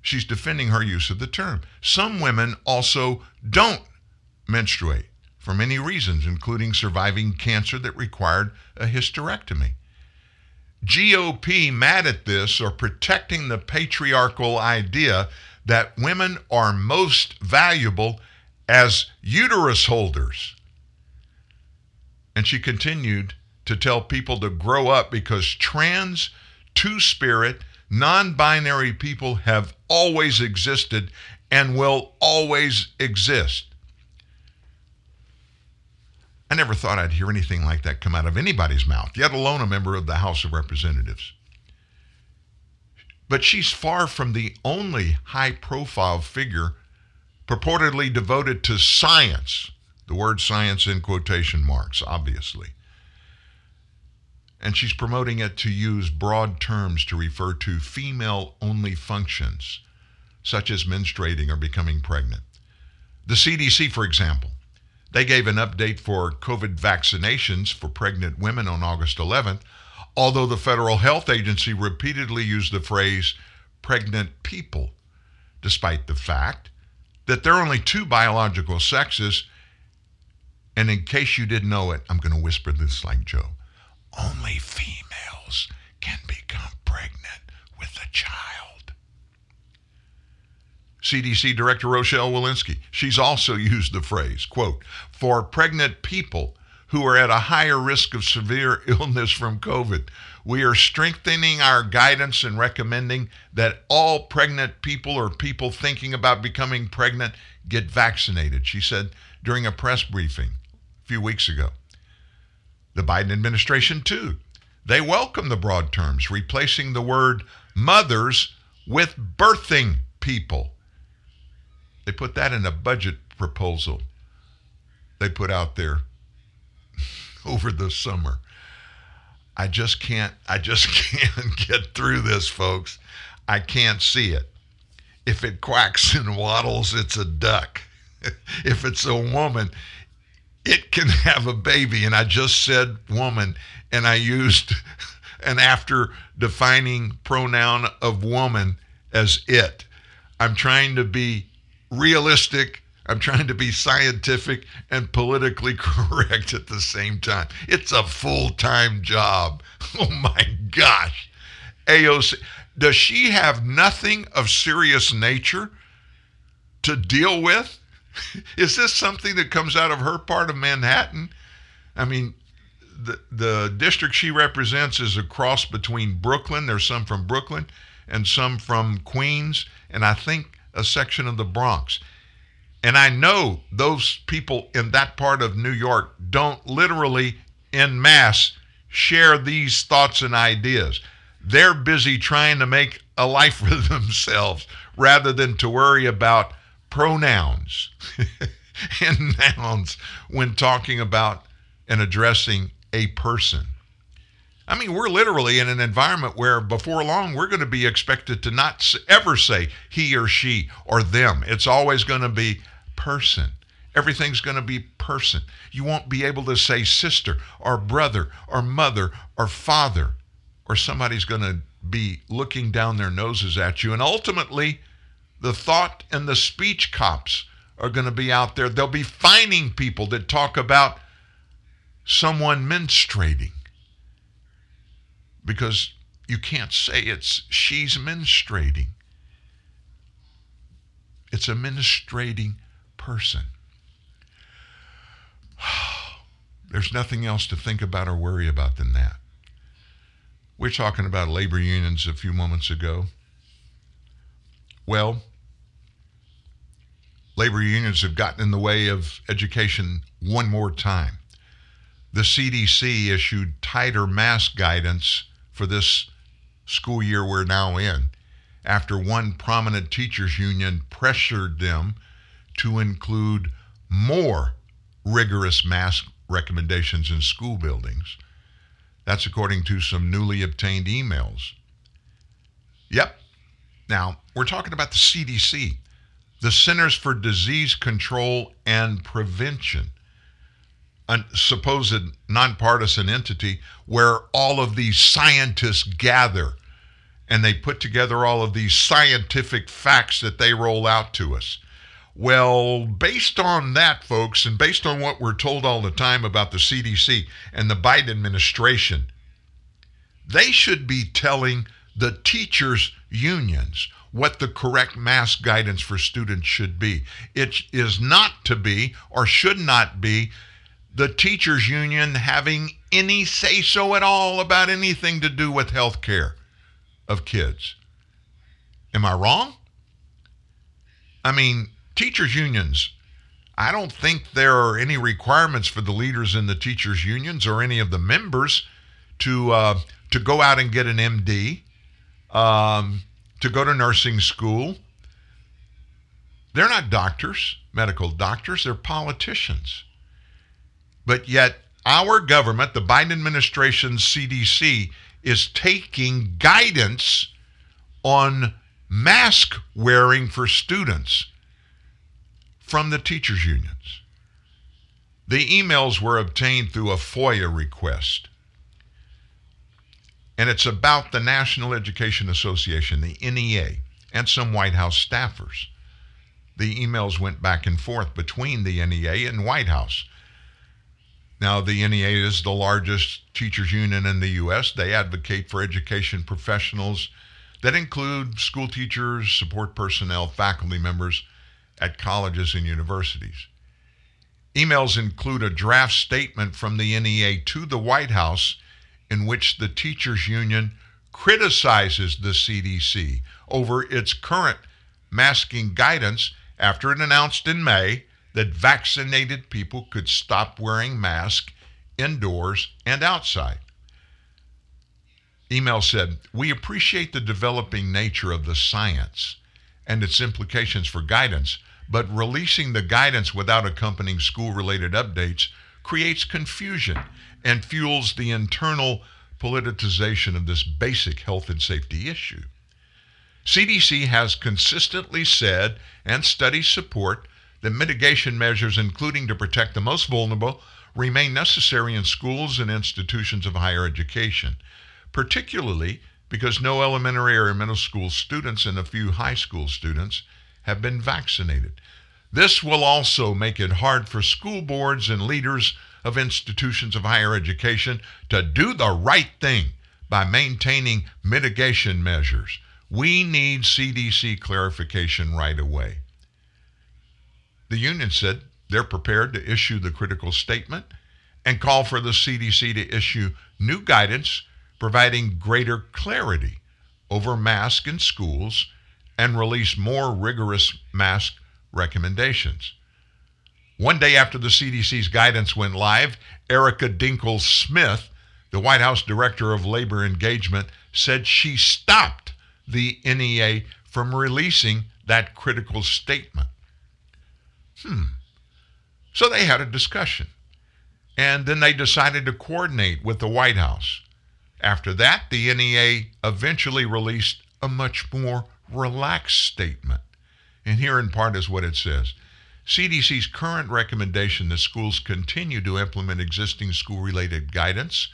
Speaker 3: She's defending her use of the term. Some women also don't menstruate for many reasons, including surviving cancer that required a hysterectomy. GOP mad at this are protecting the patriarchal idea that women are most valuable as uterus holders. And she continued to tell people to grow up because trans, two spirit, non binary people have always existed and will always exist. I never thought I'd hear anything like that come out of anybody's mouth, yet alone a member of the House of Representatives. But she's far from the only high profile figure purportedly devoted to science. The word science in quotation marks, obviously. And she's promoting it to use broad terms to refer to female only functions, such as menstruating or becoming pregnant. The CDC, for example, they gave an update for COVID vaccinations for pregnant women on August 11th, although the Federal Health Agency repeatedly used the phrase pregnant people, despite the fact that there are only two biological sexes. And in case you didn't know it, I'm going to whisper this like Joe only females can become pregnant with a child. CDC Director Rochelle Walensky, she's also used the phrase, quote, for pregnant people who are at a higher risk of severe illness from COVID. We are strengthening our guidance and recommending that all pregnant people or people thinking about becoming pregnant get vaccinated, she said during a press briefing a few weeks ago. The Biden administration, too, they welcome the broad terms, replacing the word mothers with birthing people. They put that in a budget proposal they put out there over the summer. I just can't I just can't get through this, folks. I can't see it. If it quacks and waddles, it's a duck. if it's a woman, it can have a baby. And I just said woman, and I used an after defining pronoun of woman as it. I'm trying to be realistic. I'm trying to be scientific and politically correct at the same time. It's a full time job. Oh my gosh. AOC, does she have nothing of serious nature to deal with? Is this something that comes out of her part of Manhattan? I mean, the, the district she represents is a cross between Brooklyn. There's some from Brooklyn and some from Queens, and I think a section of the Bronx. And I know those people in that part of New York don't literally in mass share these thoughts and ideas. They're busy trying to make a life for themselves rather than to worry about pronouns and nouns when talking about and addressing a person. I mean, we're literally in an environment where before long we're going to be expected to not ever say he or she or them. It's always going to be person. Everything's going to be person. You won't be able to say sister or brother or mother or father, or somebody's going to be looking down their noses at you. And ultimately, the thought and the speech cops are going to be out there. They'll be fining people that talk about someone menstruating because you can't say it's she's menstruating. It's a menstruating person. There's nothing else to think about or worry about than that. We're talking about labor unions a few moments ago. Well, labor unions have gotten in the way of education one more time. The CDC issued tighter mask guidance for this school year we're now in after one prominent teachers union pressured them to include more rigorous mask recommendations in school buildings. That's according to some newly obtained emails. Yep. Now, we're talking about the CDC, the Centers for Disease Control and Prevention, a supposed nonpartisan entity where all of these scientists gather and they put together all of these scientific facts that they roll out to us. Well, based on that, folks, and based on what we're told all the time about the CDC and the Biden administration, they should be telling the teachers' unions what the correct mask guidance for students should be. It is not to be or should not be the teachers' union having any say so at all about anything to do with health care of kids. Am I wrong? I mean, teachers' unions, I don't think there are any requirements for the leaders in the teachers' unions or any of the members to uh, to go out and get an MD, um, to go to nursing school. They're not doctors, medical doctors, they're politicians. But yet, our government, the Biden administration's CDC, is taking guidance on mask wearing for students from the teachers' unions. The emails were obtained through a FOIA request. And it's about the National Education Association, the NEA, and some White House staffers. The emails went back and forth between the NEA and White House. Now, the NEA is the largest teachers union in the U.S. They advocate for education professionals that include school teachers, support personnel, faculty members at colleges and universities. Emails include a draft statement from the NEA to the White House in which the teachers union criticizes the CDC over its current masking guidance after it announced in May that vaccinated people could stop wearing masks indoors and outside. Email said, We appreciate the developing nature of the science and its implications for guidance, but releasing the guidance without accompanying school related updates creates confusion and fuels the internal politicization of this basic health and safety issue. CDC has consistently said, and studies support, that mitigation measures, including to protect the most vulnerable, remain necessary in schools and institutions of higher education, particularly because no elementary or middle school students and a few high school students have been vaccinated. This will also make it hard for school boards and leaders of institutions of higher education to do the right thing by maintaining mitigation measures. We need CDC clarification right away. The union said they're prepared to issue the critical statement and call for the CDC to issue new guidance providing greater clarity over masks in schools and release more rigorous mask recommendations. One day after the CDC's guidance went live, Erika Dinkel Smith, the White House Director of Labor Engagement, said she stopped the NEA from releasing that critical statement. Hmm. So they had a discussion. And then they decided to coordinate with the White House. After that, the NEA eventually released a much more relaxed statement. And here in part is what it says. CDC's current recommendation that schools continue to implement existing school related guidance,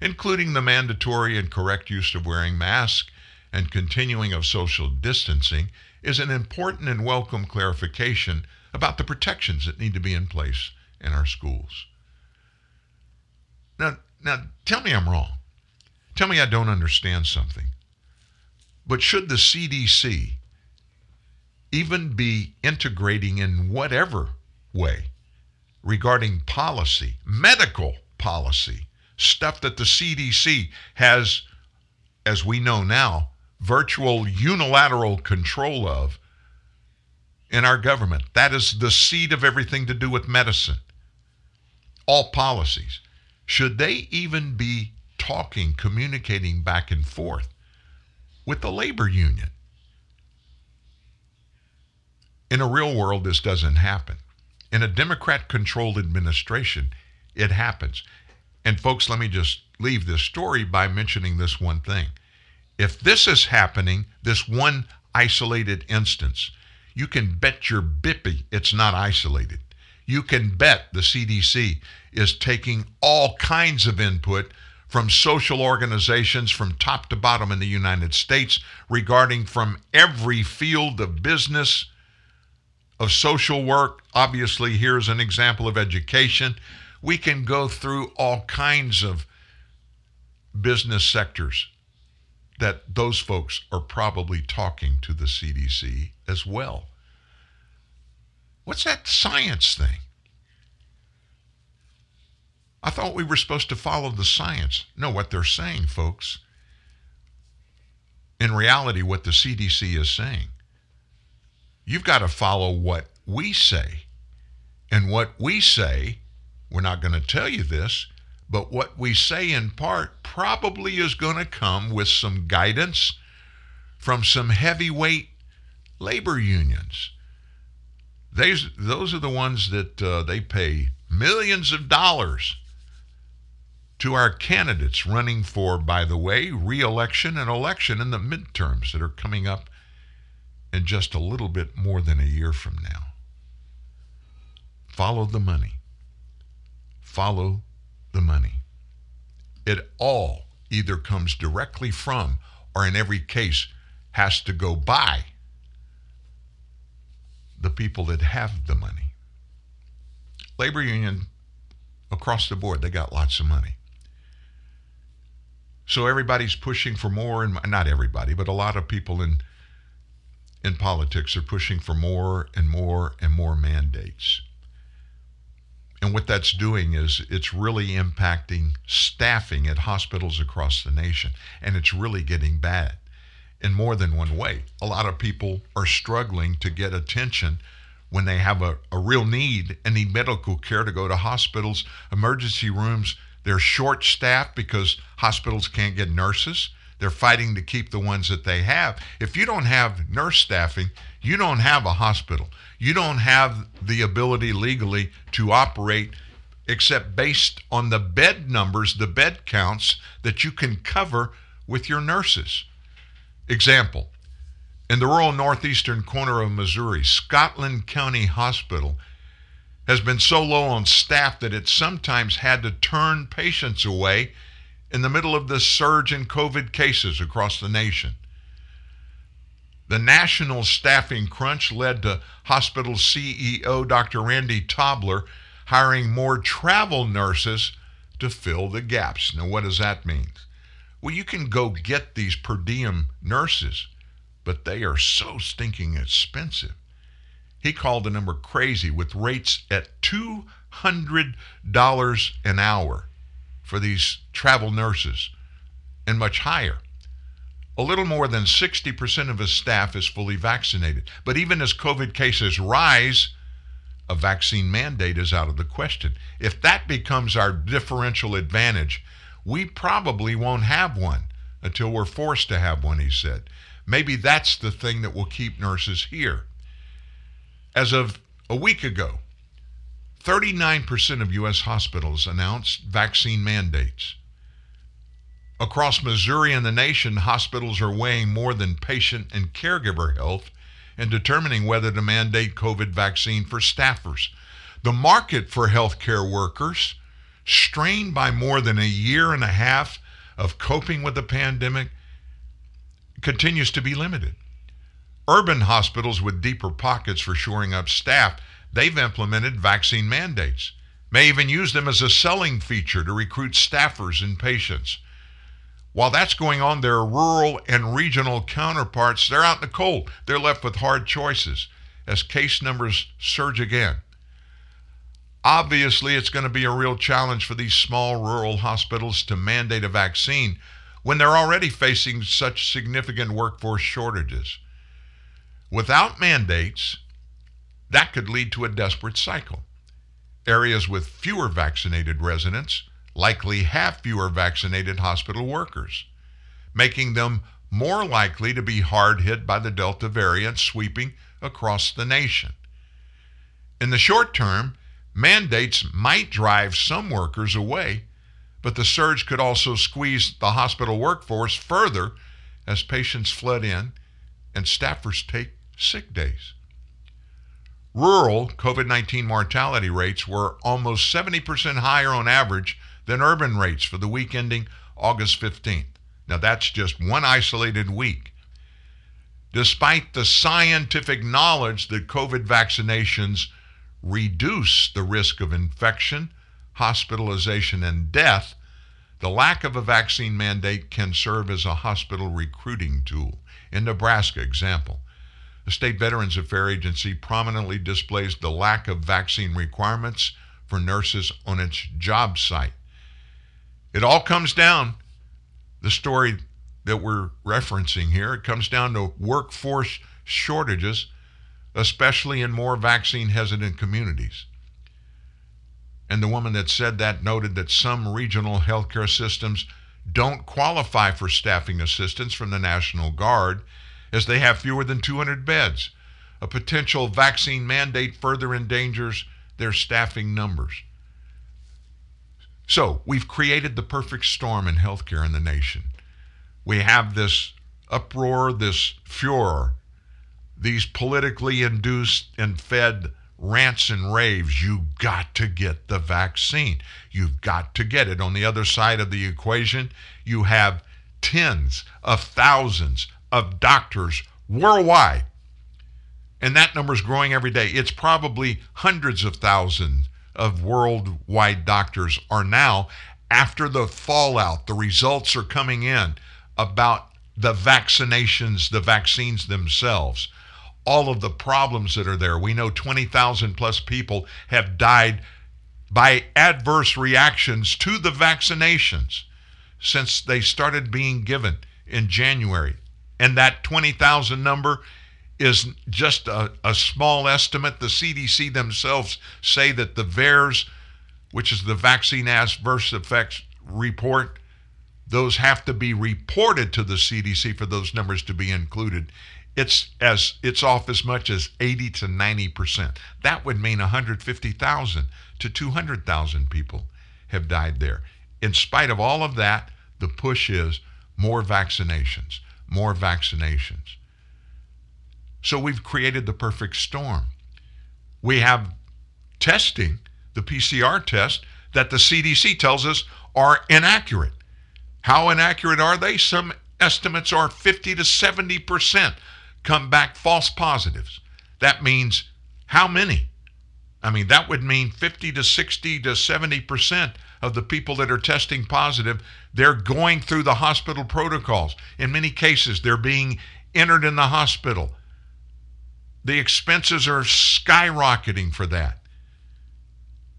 Speaker 3: including the mandatory and correct use of wearing masks and continuing of social distancing, is an important and welcome clarification about the protections that need to be in place in our schools. Now, now tell me I'm wrong. Tell me I don't understand something. But should the CDC even be integrating in whatever way regarding policy, medical policy, stuff that the CDC has, as we know now, virtual unilateral control of in our government. That is the seed of everything to do with medicine. All policies. Should they even be talking, communicating back and forth with the labor union? In a real world, this doesn't happen. In a Democrat controlled administration, it happens. And folks, let me just leave this story by mentioning this one thing. If this is happening, this one isolated instance, you can bet your bippy it's not isolated. You can bet the CDC is taking all kinds of input from social organizations from top to bottom in the United States regarding from every field of business of social work. Obviously, here's an example of education. We can go through all kinds of business sectors that those folks are probably talking to the CDC as well. What's that science thing? I thought we were supposed to follow the science. No, what they're saying, folks. In reality, what the CDC is saying You've got to follow what we say. And what we say, we're not going to tell you this, but what we say in part probably is going to come with some guidance from some heavyweight labor unions. Those are the ones that uh, they pay millions of dollars to our candidates running for, by the way, reelection and election in the midterms that are coming up in just a little bit more than a year from now. Follow the money. Follow the money. It all either comes directly from, or in every case, has to go by the people that have the money. Labor union across the board, they got lots of money. So everybody's pushing for more, and not everybody, but a lot of people in in politics are pushing for more and more and more mandates. And what that's doing is it's really impacting staffing at hospitals across the nation. And it's really getting bad in more than one way. A lot of people are struggling to get attention when they have a, a real need and need medical care to go to hospitals, emergency rooms. They're short staffed because hospitals can't get nurses. They're fighting to keep the ones that they have. If you don't have nurse staffing, you don't have a hospital. You don't have the ability legally to operate except based on the bed numbers, the bed counts that you can cover with your nurses. Example In the rural northeastern corner of Missouri, Scotland County Hospital has been so low on staff that it sometimes had to turn patients away in the middle of the surge in COVID cases across the nation. The national staffing crunch led to hospital CEO Dr. Randy Tobler hiring more travel nurses to fill the gaps. Now, what does that mean? Well, you can go get these per diem nurses, but they are so stinking expensive. He called the number crazy with rates at $200 an hour for these travel nurses and much higher. A little more than 60% of his staff is fully vaccinated. But even as COVID cases rise, a vaccine mandate is out of the question. If that becomes our differential advantage, we probably won't have one until we're forced to have one, he said. Maybe that's the thing that will keep nurses here. As of a week ago, 39% of U.S. hospitals announced vaccine mandates. Across Missouri and the nation, hospitals are weighing more than patient and caregiver health in determining whether to mandate COVID vaccine for staffers. The market for healthcare workers, strained by more than a year and a half of coping with the pandemic, continues to be limited. Urban hospitals with deeper pockets for shoring up staff, they've implemented vaccine mandates, may even use them as a selling feature to recruit staffers and patients. While that's going on, their rural and regional counterparts, they're out in the cold. They're left with hard choices as case numbers surge again. Obviously, it's going to be a real challenge for these small rural hospitals to mandate a vaccine when they're already facing such significant workforce shortages. Without mandates, that could lead to a desperate cycle. Areas with fewer vaccinated residents likely have fewer vaccinated hospital workers, making them more likely to be hard hit by the Delta variant sweeping across the nation. In the short term, mandates might drive some workers away, but the surge could also squeeze the hospital workforce further as patients flood in and staffers take sick days. Rural COVID 19 mortality rates were almost 70% higher on average than urban rates for the week ending August 15th. Now, that's just one isolated week. Despite the scientific knowledge that COVID vaccinations reduce the risk of infection, hospitalization, and death, the lack of a vaccine mandate can serve as a hospital recruiting tool. In Nebraska, example, the State Veterans Affairs Agency prominently displays the lack of vaccine requirements for nurses on its job site. It all comes down, the story that we're referencing here, it comes down to workforce shortages, especially in more vaccine hesitant communities. And the woman that said that noted that some regional healthcare systems don't qualify for staffing assistance from the National Guard as they have fewer than 200 beds. A potential vaccine mandate further endangers their staffing numbers. So, we've created the perfect storm in healthcare in the nation. We have this uproar, this furor, these politically induced and fed rants and raves. You've got to get the vaccine. You've got to get it. On the other side of the equation, you have tens of thousands of doctors worldwide. And that number is growing every day. It's probably hundreds of thousands of worldwide doctors are now, after the fallout, the results are coming in about the vaccinations, the vaccines themselves, all of the problems that are there. We know 20,000 plus people have died by adverse reactions to the vaccinations since they started being given in January. And that 20,000 number is just a, a, small estimate. The CDC themselves say that the VAERS, which is the Vaccine Adverse Effects Report, those have to be reported to the CDC for those numbers to be included. It's as it's off as much as 80 to 90 percent. That would mean 150,000 to 200,000 people have died there. In spite of all of that, the push is more vaccinations, more vaccinations. So we've created the perfect storm. We have testing, the PCR test, that the CDC tells us are inaccurate. How inaccurate are they? Some estimates are 50 to 70 percent come back false positives. That means how many? I mean, that would mean 50 to 60 to 70 percent of the people that are testing positive, they're going through the hospital protocols. In many cases, they're being entered in the hospital. The expenses are skyrocketing for that.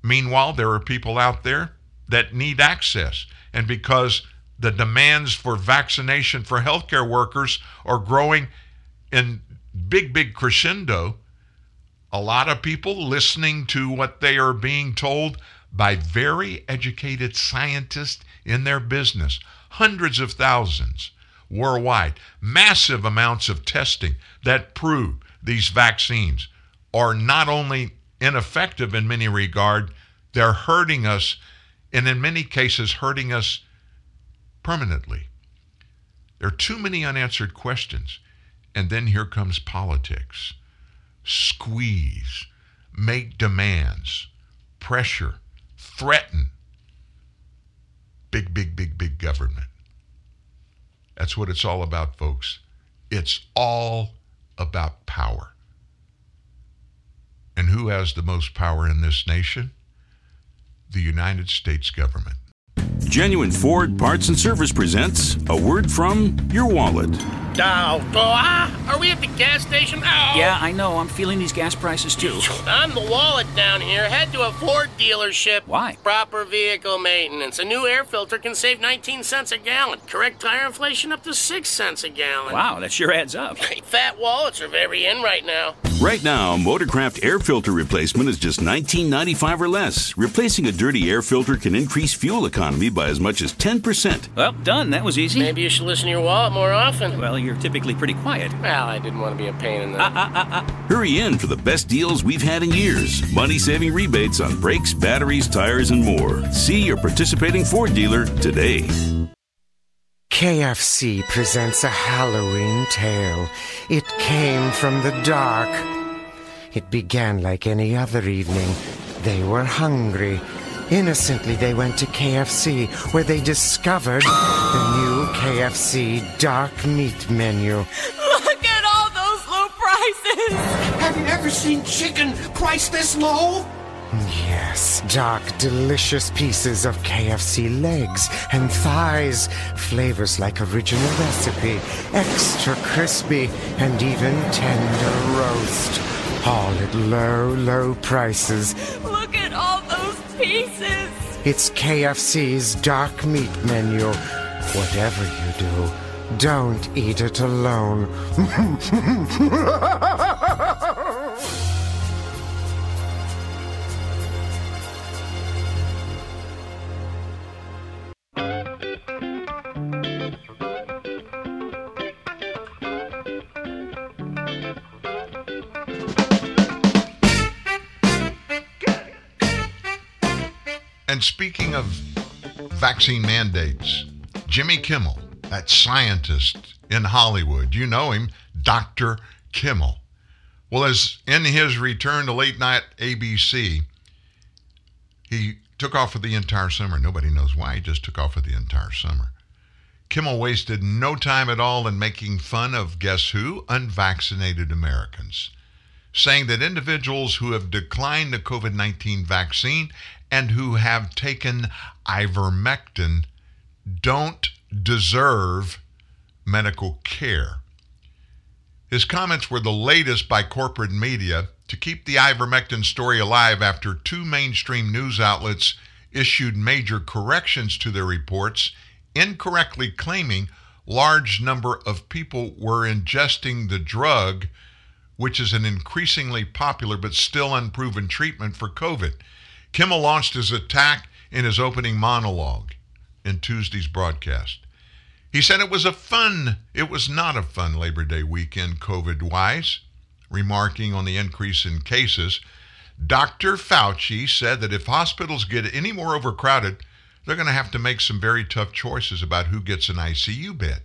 Speaker 3: Meanwhile, there are people out there that need access. And because the demands for vaccination for healthcare workers are growing in big, big crescendo, a lot of people listening to what they are being told by very educated scientists in their business, hundreds of thousands worldwide, massive amounts of testing that prove these vaccines are not only ineffective in many regard, they're hurting us, and in many cases hurting us permanently. There are too many unanswered questions. And then here comes politics. Squeeze, make demands, pressure, threaten. Big, big, big, big government. That's what it's all about, folks. It's all about power. And who has the most power in this nation? The United States government.
Speaker 21: Genuine Ford Parts and Service presents a word from your wallet.
Speaker 30: Oh, ah, are we at the gas station? Oh.
Speaker 31: Yeah, I know. I'm feeling these gas prices too.
Speaker 30: I'm the wallet down here. Head to a Ford dealership.
Speaker 31: Why?
Speaker 30: Proper vehicle maintenance. A new air filter can save 19 cents a gallon. Correct tire inflation up to 6 cents a gallon.
Speaker 31: Wow, that sure adds up.
Speaker 30: Fat wallets are very in right now.
Speaker 21: Right now, Motorcraft air filter replacement is just $19.95 or less. Replacing a dirty air filter can increase fuel economy by as much as 10%.
Speaker 31: Well, done. That was easy.
Speaker 30: Maybe you should listen to your wallet more often.
Speaker 31: Well, you're typically pretty quiet.
Speaker 30: Well, I didn't want to be a pain in the.
Speaker 31: Uh, uh, uh, uh.
Speaker 21: Hurry in for the best deals we've had in years. Money saving rebates on brakes, batteries, tires, and more. See your participating Ford dealer today.
Speaker 32: KFC presents a Halloween tale. It came from the dark. It began like any other evening. They were hungry. Innocently, they went to KFC, where they discovered the new KFC dark meat menu.
Speaker 33: Look at all those low prices!
Speaker 34: Have you ever seen chicken priced this low?
Speaker 32: Yes, dark, delicious pieces of KFC legs and thighs, flavors like original recipe, extra crispy, and even tender roast. All at low, low prices.
Speaker 33: Look at all those pieces!
Speaker 32: It's KFC's dark meat menu. Whatever you do, don't eat it alone.
Speaker 3: And speaking of vaccine mandates, Jimmy Kimmel, that scientist in Hollywood, you know him, Dr. Kimmel. Well, as in his return to late night ABC, he took off for the entire summer. Nobody knows why. He just took off for the entire summer. Kimmel wasted no time at all in making fun of guess who? Unvaccinated Americans, saying that individuals who have declined the COVID 19 vaccine and who have taken ivermectin don't deserve medical care. His comments were the latest by corporate media to keep the ivermectin story alive after two mainstream news outlets issued major corrections to their reports, incorrectly claiming large number of people were ingesting the drug, which is an increasingly popular but still unproven treatment for COVID. Kimmel launched his attack in his opening monologue in Tuesday's broadcast. He said it was a fun, it was not a fun Labor Day weekend COVID wise, remarking on the increase in cases. Dr. Fauci said that if hospitals get any more overcrowded, they're going to have to make some very tough choices about who gets an ICU bed.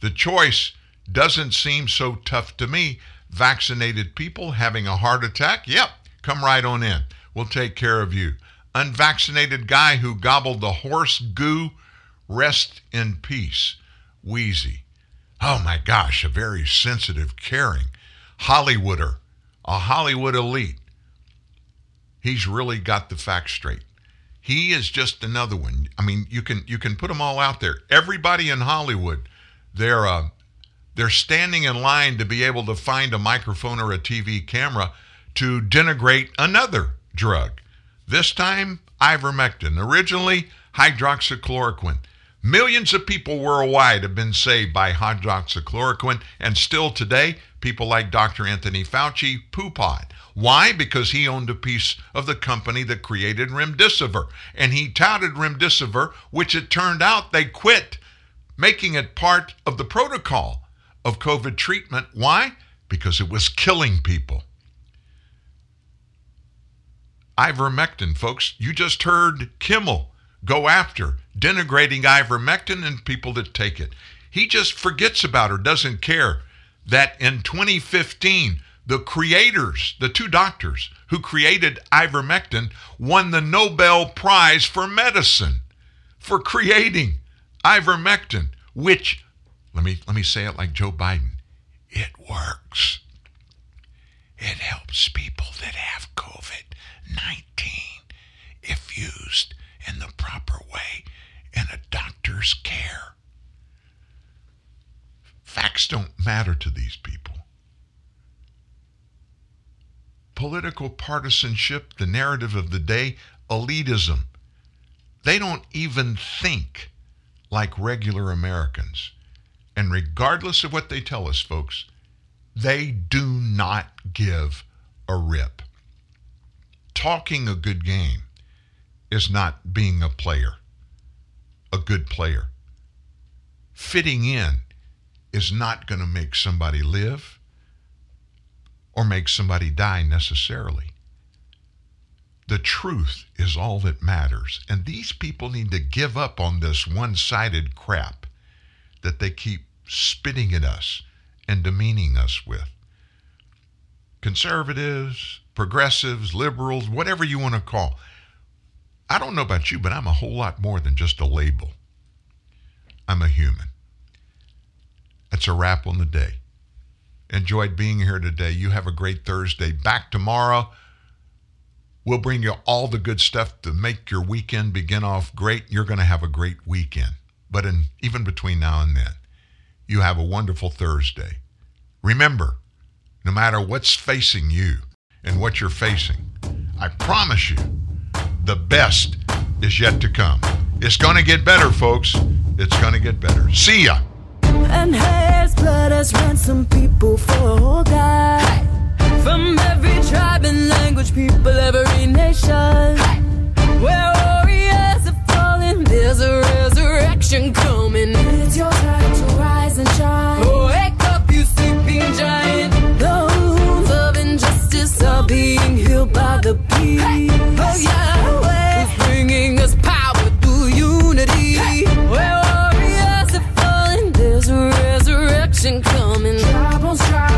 Speaker 3: The choice doesn't seem so tough to me. Vaccinated people having a heart attack? Yep, come right on in. We'll take care of you. Unvaccinated guy who gobbled the horse goo? Rest in peace. Wheezy. Oh my gosh, a very sensitive, caring Hollywooder, a Hollywood elite. He's really got the facts straight. He is just another one. I mean, you can you can put them all out there. Everybody in Hollywood, they're uh, they're standing in line to be able to find a microphone or a TV camera to denigrate another drug. This time, ivermectin. Originally, hydroxychloroquine. Millions of people worldwide have been saved by hydroxychloroquine, and still today, people like Dr. Anthony Fauci poo-pawed. Why? Because he owned a piece of the company that created remdesivir, and he touted remdesivir, which it turned out they quit making it part of the protocol of COVID treatment. Why? Because it was killing people. Ivermectin, folks, you just heard Kimmel go after, denigrating ivermectin and people that take it. He just forgets about or doesn't care that in 2015, the creators, the two doctors who created ivermectin, won the Nobel Prize for Medicine for creating ivermectin, which, let me, let me say it like Joe Biden, it works. It helps people that have COVID 19 if used in the proper way in a doctor's care. Facts don't matter to these people. Political partisanship, the narrative of the day, elitism. They don't even think like regular Americans. And regardless of what they tell us, folks, they do not give a rip. Talking a good game is not being a player, a good player. Fitting in is not going to make somebody live or make somebody die necessarily. The truth is all that matters. And these people need to give up on this one sided crap that they keep spitting at us and demeaning us with. Conservatives, progressives, liberals, whatever you want to call. I don't know about you, but I'm a whole lot more than just a label. I'm a human. That's a wrap on the day. Enjoyed being here today. You have a great Thursday. Back tomorrow. We'll bring you all the good stuff to make your weekend begin off great. You're going to have a great weekend. But in, even between now and then, you have a wonderful Thursday. Remember, no matter what's facing you and what you're facing, I promise you, the best is yet to come. It's going to get better, folks. It's going to get better. See ya.
Speaker 35: And hair's blood has ransomed people for God. From every tribe and language, people, every nation. Where warriors are falling, there's a resurrection coming. It's your time to rise and shine. Oh, Wake injustice are being healed by the people. Oh, Yahweh is bringing us power through unity. Where warriors are falling, there's a resurrection coming. Tribe on tribe